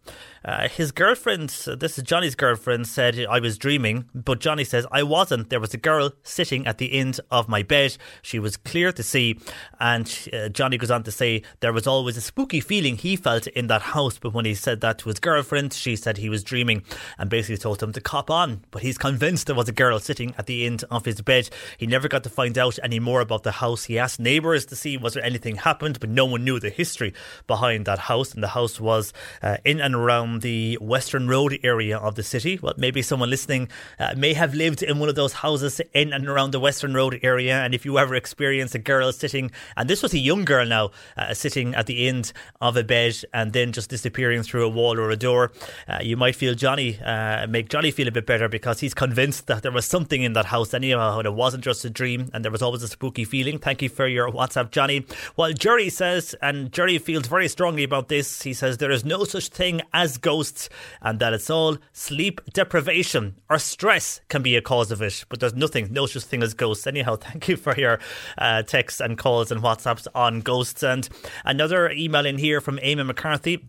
A: Uh, his girlfriend, this is Johnny's girlfriend, said I was dreaming, but Johnny says I wasn't. There was a girl sitting at the end of my bed. She was clear to see, and uh, Johnny goes on to say there was always a spooky feeling he felt in that house. But when he said that to his girlfriend, she said he was dreaming and basically told him to cop on. But he's convinced there was a girl sitting at the end of his bed. He never got to find out any more about the house. He asked neighbours to see was there anything happened, but no one knew the history behind that house. And the house was uh, in and around the Western Road area of the city. Well, maybe someone listening uh, may have lived in one of those houses in and around the Western Road area. And if you ever experienced a girl sitting, and this was a young girl now, uh, sitting at the end of a bed and then just disappearing through a wall or a door, uh, you might feel Johnny, uh, make Johnny feel a bit better because he's convinced that there was something in that house anyhow, and it wasn't just a dream, and there was always a spooky feeling. Thank you for your WhatsApp, Johnny. While Jerry says, and Jerry feels very strongly about this, he says there is no such thing as ghosts and that it's all sleep deprivation or stress can be a cause of it, but there's nothing, no such thing as ghosts. Anyhow, <laughs> thank you for your uh, texts and calls and WhatsApps on ghosts. And another email in here from Amy McCarthy.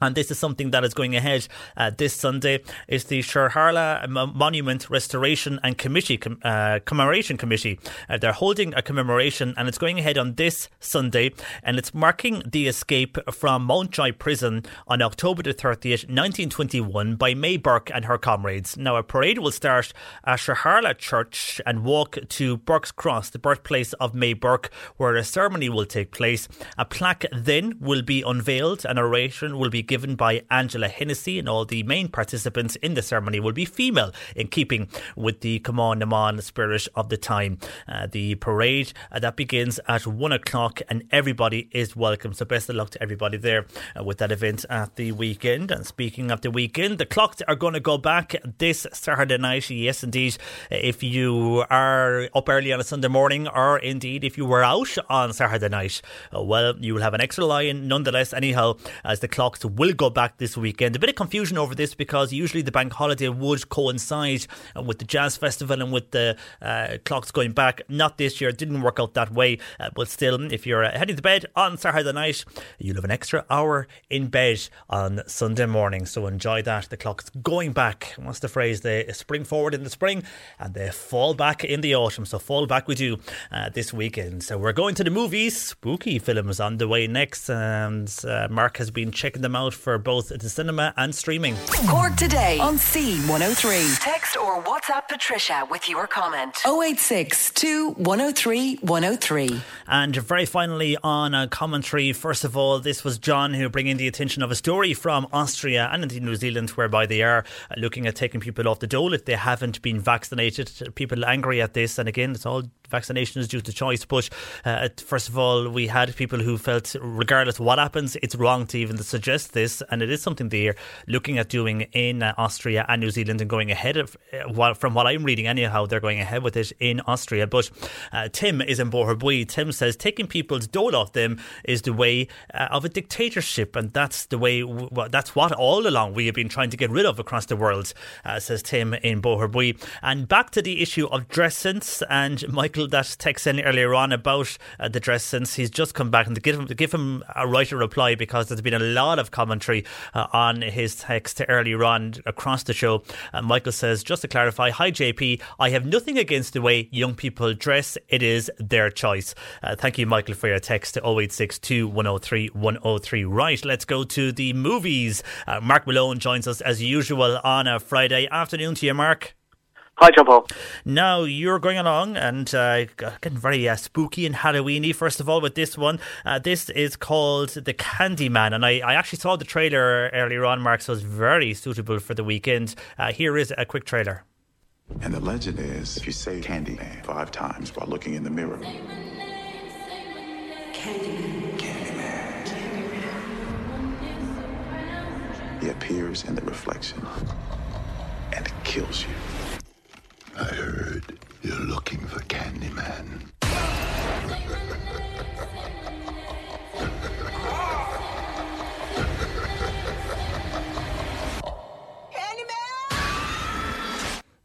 A: And this is something that is going ahead uh, this Sunday. Is the Sherharla Monument Restoration and Committee uh, Commemoration Committee. Uh, they're holding a commemoration, and it's going ahead on this Sunday, and it's marking the escape from Mountjoy Prison on October the 30th, 1921, by May Burke and her comrades. Now, a parade will start at Sherharla Church and walk to Burke's Cross, the birthplace of May Burke, where a ceremony will take place. A plaque then will be unveiled, an oration will be given by Angela Hennessy, and all the main participants in the ceremony will be female, in keeping with the Cumann na mBan spirit of the time. Uh, the parade uh, that begins at one o'clock, and everybody is welcome. So best of luck to everybody there uh, with that event at the weekend. And speaking of the weekend, the clocks are going to go back this Saturday night. Yes, indeed. If you are up early on a Sunday morning, or indeed if you were out on Saturday night, uh, well, you will have an extra line nonetheless. Anyhow, as the clocks will go back this weekend. A bit of confusion over this because usually the bank holiday would coincide with the jazz festival and with the uh, clocks going back. Not this year, it didn't work out that way. Uh, but still, if you're uh, heading to bed on Saturday night, you'll have an extra hour in bed on Sunday morning. So enjoy that. The clock's going back. What's the phrase? They spring forward in the spring and they fall back in the autumn. So fall back we do uh, this weekend. So we're going to the movies. Spooky films on the way next. And uh, Mark has been checking them out for both the cinema and streaming.
B: Cork today on C103. Text or WhatsApp Patricia with your comment. 086 103 103.
A: And very finally, on a commentary, first of all, this was John who bringing the attention of a story from Austria and indeed New Zealand, whereby they are looking at taking people off the dole if they haven't been vaccinated. People angry at this, and again, it's all vaccination is due to choice. But uh, first of all, we had people who felt, regardless of what happens, it's wrong to even suggest this, and it is something they're looking at doing in uh, Austria and New Zealand and going ahead of. Uh, from what I'm reading, anyhow, they're going ahead with it in Austria. But uh, Tim is in Boherbue. Tim says taking people's dole off them is the way uh, of a dictatorship, and that's the way. Well, that's what all along we have been trying to get rid of across the world, uh, says Tim in Boherbue. And back to the issue of dress sense and Michael. Michael that text in earlier on about uh, the dress since he's just come back and to give him, to give him a right reply because there's been a lot of commentary uh, on his text earlier on across the show. Uh, Michael says, just to clarify, hi JP, I have nothing against the way young people dress. It is their choice. Uh, thank you, Michael, for your text to 0862 103 103. Right, let's go to the movies. Uh, Mark Malone joins us as usual on a Friday afternoon to you, Mark.
I: Hi, John Paul.
A: Now you're going along and uh, getting very uh, spooky and Halloweeny. First of all, with this one, uh, this is called The Candyman, and I, I, actually saw the trailer earlier on, Mark, so it's very suitable for the weekend. Uh, here is a quick trailer.
J: And the legend is, if you say Candyman five times while looking in the mirror, Candyman, Candyman, Candyman, he appears in the reflection and kills you.
K: I heard you're looking for Candyman.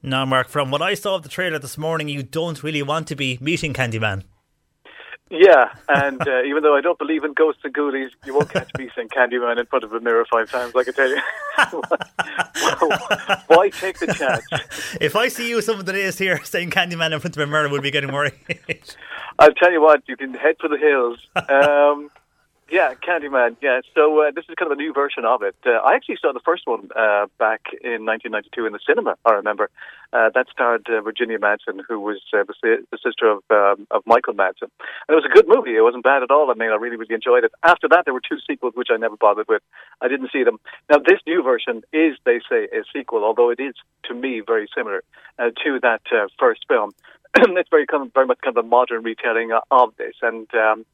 A: Now, Mark, from what I saw of the trailer this morning, you don't really want to be meeting Candyman.
I: Yeah, and uh, even though I don't believe in ghosts and ghoulies, you won't catch me saying Candyman in front of a mirror five times, I can tell you. <laughs> Why take the chance?
A: If I see you some of the days here saying Candyman in front of a mirror, we'll be getting worried.
I: I'll tell you what, you can head for the hills. <laughs> Um, yeah, Candyman. Yeah, so uh, this is kind of a new version of it. Uh, I actually saw the first one uh, back in 1992 in the cinema. I remember uh, that starred uh, Virginia Madsen, who was uh, the, the sister of um, of Michael Madsen, and it was a good movie. It wasn't bad at all. I mean, I really really enjoyed it. After that, there were two sequels which I never bothered with. I didn't see them. Now, this new version is, they say, a sequel, although it is to me very similar to that first film. <clears throat> it's very kind of, very much kind of a modern retelling of this, and um,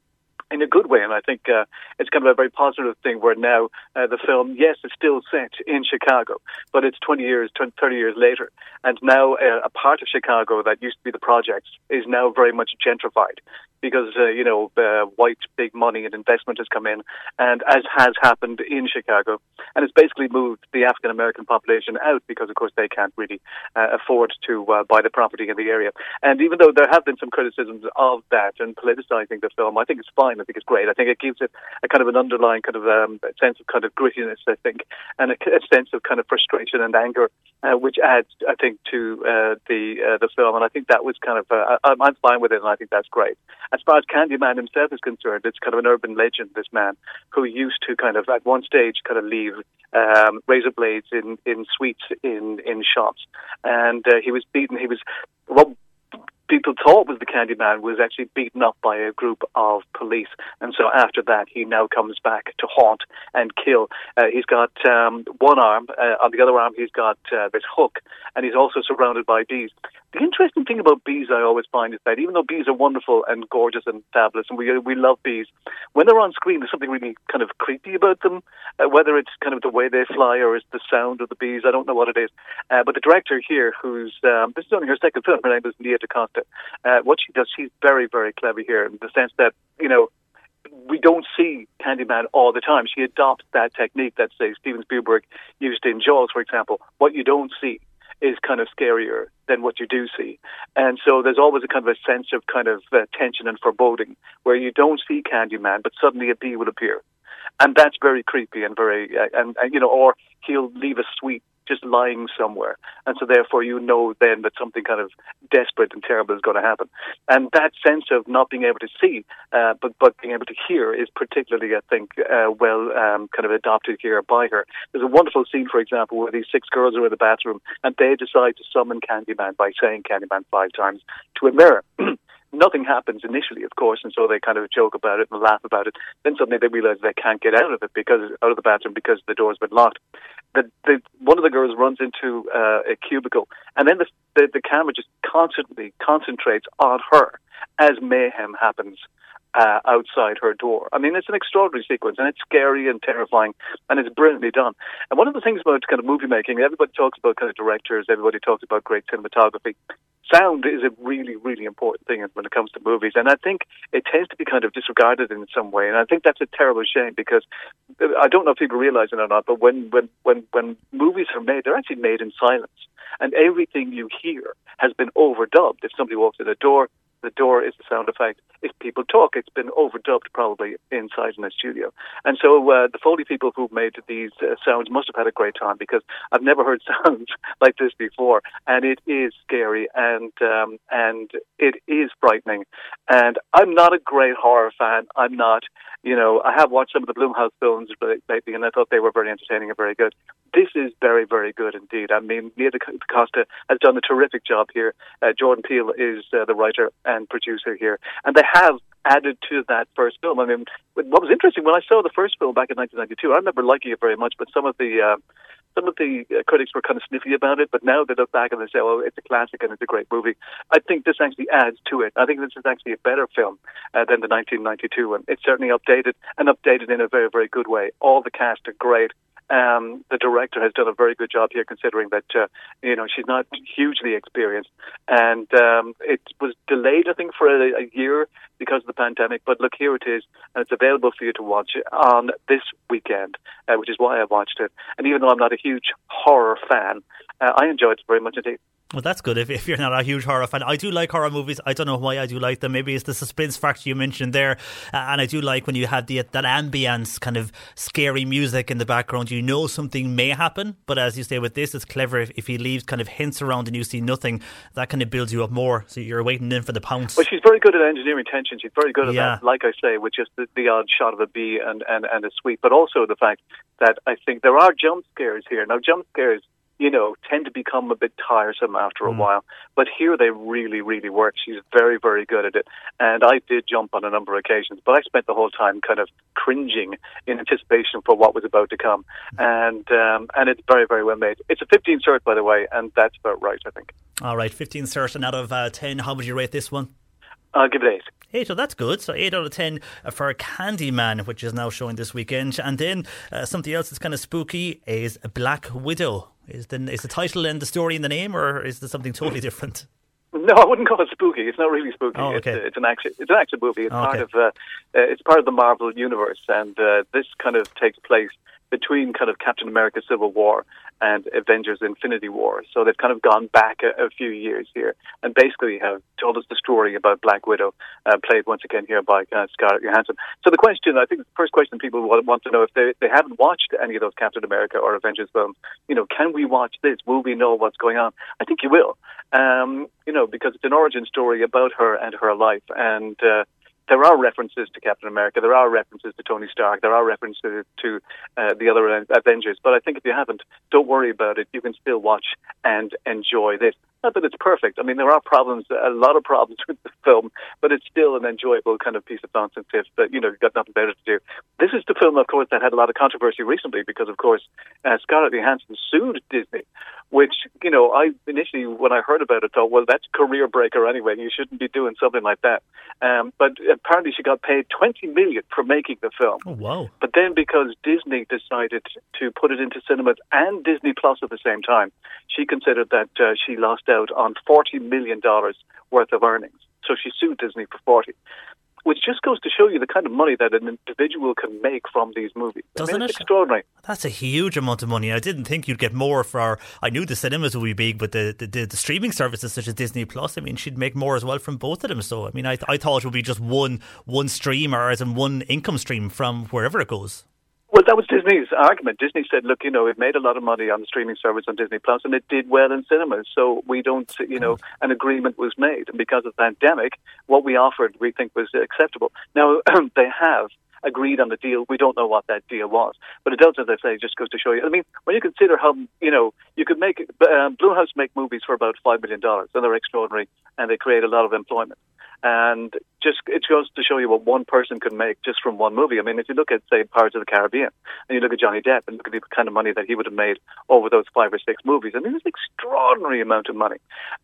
I: in a good way. And I think uh, it's kind of a very positive thing where now uh, the film, yes, it's still set in Chicago, but it's 20 years, 20, 30 years later. And now uh, a part of Chicago that used to be the projects is now very much gentrified because, uh, you know, uh, white big money and investment has come in, and as has happened in Chicago. And it's basically moved the African American population out because, of course, they can't really uh, afford to uh, buy the property in the area. And even though there have been some criticisms of that and politicizing the film, I think it's fine. I think it's great. I think it gives it a kind of an underlying kind of um, sense of kind of grittiness, I think, and a, a sense of kind of frustration and anger, uh, which adds, I think, to uh, the the film. And I think that was kind of I'm fine with it, and I think that's great. As far as Candyman himself is concerned, it's kind of an urban legend. This man who used to kind of at one stage kind of leave um, razor blades in in sweets in in shops, and uh, he was beaten. He was well people thought was the Candyman was actually beaten up by a group of police, and so after that he now comes back to haunt and kill. Uh, he's got um, one arm, uh, on the other arm he's got uh, this hook, and he's also surrounded by bees. The interesting thing about bees, I always find, is that even though bees are wonderful and gorgeous and fabulous, and we we love bees, when they're on screen, there's something really kind of creepy about them. Uh, whether it's kind of the way they fly or it's the sound of the bees, I don't know what it is. Uh, but the director here, who's um, this is only her second film, her name is Nia DaCosta. Uh, what she does, she's very very clever here in the sense that you know we don't see Candyman all the time. She adopts that technique that, say, Steven Spielberg used in Jaws, for example. What you don't see is kind of scarier than what you do see. And so there's always a kind of a sense of kind of uh, tension and foreboding where you don't see Candyman, but suddenly a bee will appear. And that's very creepy and very, uh, and, and, you know, or he'll leave a sweet just lying somewhere. And so therefore you know then that something kind of desperate and terrible is going to happen. And that sense of not being able to see, uh, but, but being able to hear is particularly, I think, uh, well um, kind of adopted here by her. There's a wonderful scene, for example, where these six girls are in the bathroom and they decide to summon Candyman by saying Candyman five times to a mirror. <clears throat> nothing happens initially, of course, and so they kind of joke about it and laugh about it. Then suddenly they realize they can't get out of it because out of the bathroom because the door's been locked. The, the one of the girls runs into uh, a cubicle, and then the, the the camera just constantly concentrates on her as mayhem happens uh, outside her door. I mean, it's an extraordinary sequence, and it's scary and terrifying, and it's brilliantly done. And one of the things about kind of movie making, everybody talks about kind of directors, everybody talks about great cinematography. Sound is a really, really important thing when it comes to movies, and I think it tends to be kind of disregarded in some way. And I think that's a terrible shame because I don't know if people realize it or not, but when when when when movies are made, they're actually made in silence, and everything you hear has been overdubbed. If somebody walks in a door, The door is the sound effect. If people talk, it's been overdubbed probably inside in a studio. And so uh, the Foley people who made these uh, sounds must have had a great time because I've never heard <laughs> sounds like this before, and it is scary and um, and it is frightening. And I'm not a great horror fan. I'm not. You know, I have watched some of the Blumhouse films lately, and I thought they were very entertaining and very good. This is very, very good indeed. I mean, Nia Costa has done a terrific job here. Uh, Jordan Peele is uh, the writer and producer here, and they have added to that first film. I mean, what was interesting when I saw the first film back in 1992, I remember liking it very much, but some of the uh, some of the uh, critics were kind of sniffy about it, but now they look back and they say, "Oh, it's a classic and it's a great movie." I think this actually adds to it. I think this is actually a better film uh, than the 1992 one. It's certainly updated and updated in a very, very good way. All the cast are great. Um, the director has done a very good job here, considering that uh, you know she's not hugely experienced, and um, it was delayed, I think, for a, a, year because of the pandemic. But look, here it is, and it's available for you to watch on this weekend, uh, which is why I watched it. And even though I'm not a huge horror fan, uh, I enjoyed it very much indeed.
A: Well, that's good. If, if you're not a huge horror fan, I do like horror movies. I don't know why I do like them. Maybe it's the suspense factor you mentioned there, uh, and I do like when you have the that ambience, kind of scary music in the background. You know something may happen, but as you say with this, it's clever. If, if he leaves kind of hints around and you see nothing, that kind of builds you up more. So you're waiting in for the pounce.
I: Well, she's very good at engineering tension. She's very good at yeah. that. Like I say, with just the, the odd shot of a bee and, and and a sweep, but also the fact that I think there are jump scares here. Now, jump scares you know, tend to become a bit tiresome after a mm. while. But here they really, really work. She's very, very good at it. And I did jump on a number of occasions, but I spent the whole time kind of cringing in anticipation for what was about to come. And um, and it's very, very well made. It's a 15 cert, by the way, and that's about right, I think.
A: All right, 15 cert, and out of uh, 10, how would you rate this one?
I: I'll give it eight.
A: Eight, so that's good. So eight out of ten for Candyman, which is now showing this weekend. And then uh, something else that's kind of spooky is Black Widow. Is the is the title and the story in the name, or is there something totally different? <laughs>
I: No, I wouldn't call it spooky. It's not really spooky.
A: Oh, okay.
I: it's, it's, an action. It's an action movie. It's okay. part of. Uh, uh, it's part of the Marvel universe, and uh, this kind of takes place between kind of Captain America: Civil War and Avengers Infinity War. So they've kind of gone back a, a, few years here and basically have told us the story about Black Widow, uh, played once again here by uh, Scarlett Johansson. So the question, I think the first question people want to know if they, they haven't watched any of those Captain America or Avengers films, you know, can we watch this? Will we know what's going on? I think you will, um, you know, because it's an origin story about her and her life. And, uh, there are references to Captain America, there are references to Tony Stark, there are references to uh, the other Avengers. But I think if you haven't, don't worry about it. You can still watch and enjoy this. Not that it's perfect. I mean, there are problems, a lot of problems <laughs> with the film, but it's still an enjoyable kind of piece of nonsense if that you know you've got nothing better to do. This is the film, of course, that had a lot of controversy recently because, of course, uh, Scarlett Johansson sued Disney, which you know I initially when I heard about it thought, well, that's career breaker anyway. You shouldn't be doing something like that. Um, but apparently, she got paid twenty million for making the film.
A: Oh wow!
I: But then because Disney decided to put it into cinemas and Disney Plus at the same time, she considered that uh, she lost out on $40 million worth of earnings. So she sued Disney for 40 which just goes to show you the kind of money that an individual can make from these movies.
A: Doesn't
I: I mean,
A: it?
I: extraordinary.
A: That's a huge amount of money. I didn't think you'd get more for. Our, I knew the cinemas would be big, but the, the, the, streaming services such as Disney Plus, I mean, she'd make more as well from both of them. So, I mean, I, I thought it would be just one one stream or as in one income stream from wherever it goes.
I: Well, that was Disney's argument. Disney said, "Look, you know, it made a lot of money on the streaming service on Disney Plus, and it did well in cinemas. So we don't, you know, an agreement was made, and because of the pandemic, what we offered we think was acceptable. Now <clears throat> they have agreed on the deal. We don't know what that deal was, but it does, as I say, just goes to show you. I mean, when you consider how you know you could make um, Blumhouse make movies for about five million dollars, and they're extraordinary, and they create a lot of employment. And just it goes to show you what one person can make just from one movie. I mean, if you look at say Pirates of the Caribbean, and you look at Johnny Depp, and look at the kind of money that he would have made over those five or six movies, I mean, it's an extraordinary amount of money.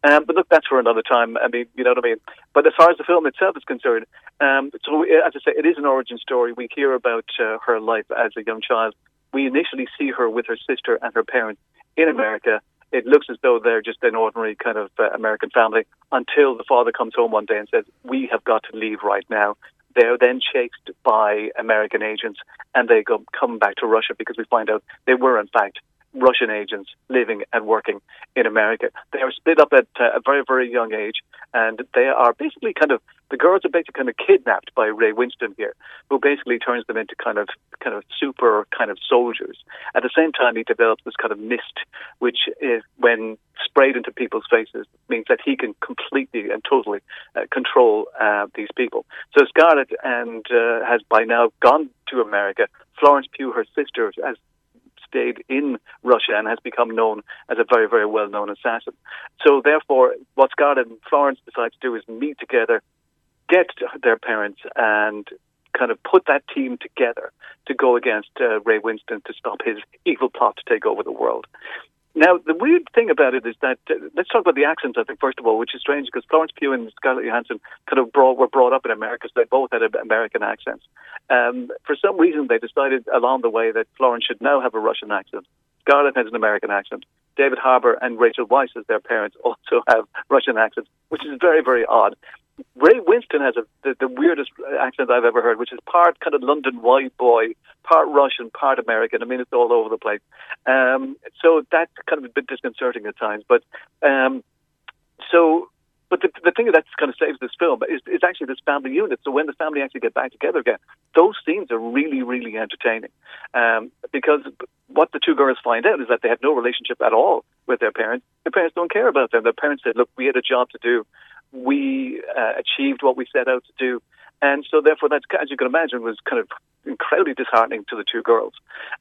I: Um, but look, that's for another time. I mean, you know what I mean. But as far as the film itself is concerned, um, so as I say, it is an origin story. We hear about uh, her life as a young child. We initially see her with her sister and her parents in America it looks as though they're just an ordinary kind of uh, American family until the father comes home one day and says, "We have got to leave right now." They're then chased by American agents, and they go come back to Russia because we find out they were in fact Russian agents living and working in America. They are split up at uh, a very, very young age, and they are basically kind of the girls are basically kind of kidnapped by Ray Winstone here, who basically turns them into kind of kind of super kind of soldiers. At the same time, he develops this kind of mist, which is when sprayed into people's faces means that he can completely and totally uh, control uh, these people. So Scarlett and uh, has by now gone to America. Florence Pugh, her sister, has stayed in Russia and has become known as a very, very well known assassin. So, therefore, what Scarlett and Florence decide to do is meet together, get their parents, and kind of put that team together to go against uh, Ray Winstone to stop his evil plot to take over the world. Now, the weird thing about it is that uh, let's talk about the accents. I think first of all, which is strange because Florence Pugh and Scarlett Johansson kind of brought, were brought up in America, so they both had American accents. Um, for some reason, they decided along the way that Florence should now have a Russian accent. Scarlett has an American accent. David Harbour and Rachel Weisz, as their parents, <laughs> also have Russian accents, which is very, very odd. Ray Winstone has a, the, the weirdest accent I've ever heard, which is part kind of London white boy, part Russian, part American. I mean, it's all over the place. Um, so that's kind of a bit disconcerting at times. But um, so, but the, the thing that kind of saves this film is, is actually this family unit. So when the family actually get back together again, those scenes are really, really entertaining. Um, because what the two girls find out is that they have no relationship at all with their parents. Their parents don't care about them. Their parents said, "Look, we had a job to do." We uh, achieved what we set out to do. And so, therefore, that, as you can imagine, was kind of incredibly disheartening to the two girls.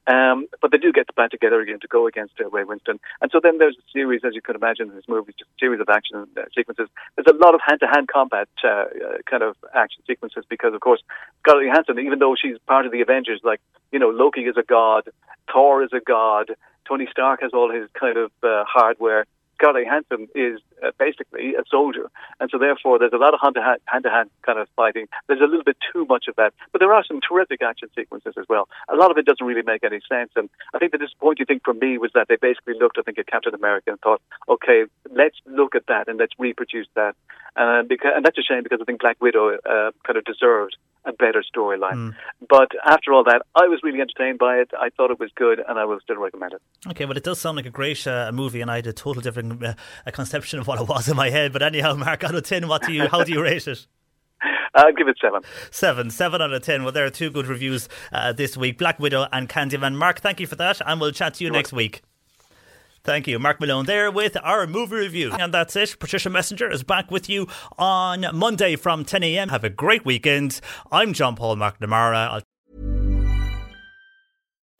I: Um, but they do get back together again to go against uh, Ray Winstone. And so then there's a series, as you can imagine, in this movie, just a series of action uh, sequences. There's a lot of hand-to-hand combat uh, uh, kind of action sequences because, of course, Scarlett Johansson, even though she's part of the Avengers, like, you know, Loki is a god, Thor is a god, Tony Stark has all his kind of uh, hardware. Scarlett Johansson is uh, basically a soldier, and so therefore there's a lot of hand-to-hand, hand-to-hand kind of fighting. There's a little bit too much of that, but there are some terrific action sequences as well. A lot of it doesn't really make any sense, and I think the disappointing thing for me was that they basically looked, I think, at Captain America and thought, okay, let's look at that and let's reproduce that, uh, because, and that's a shame because I think Black Widow uh, kind of deserved a better storyline. Mm. But after all that, I was really entertained by it. I thought it was good, and I will still recommend it.
A: Okay, well, it does sound like a great uh, movie, and I had a total different uh, conception of what it was in my head. But anyhow, Mark, out of ten, what do you? How do you rate it? <laughs>
I: I'd give it seven.
A: Seven. Seven out of ten. Well, there are two good reviews uh, this week Black Widow and Candyman. Mark, thank you for that, and we'll chat to you You're next week. Thank you. Mark Malone there with our movie review. And that's it. Patricia Messenger is back with you on Monday from 10 a.m. Have a great weekend. I'm John Paul McNamara. I'll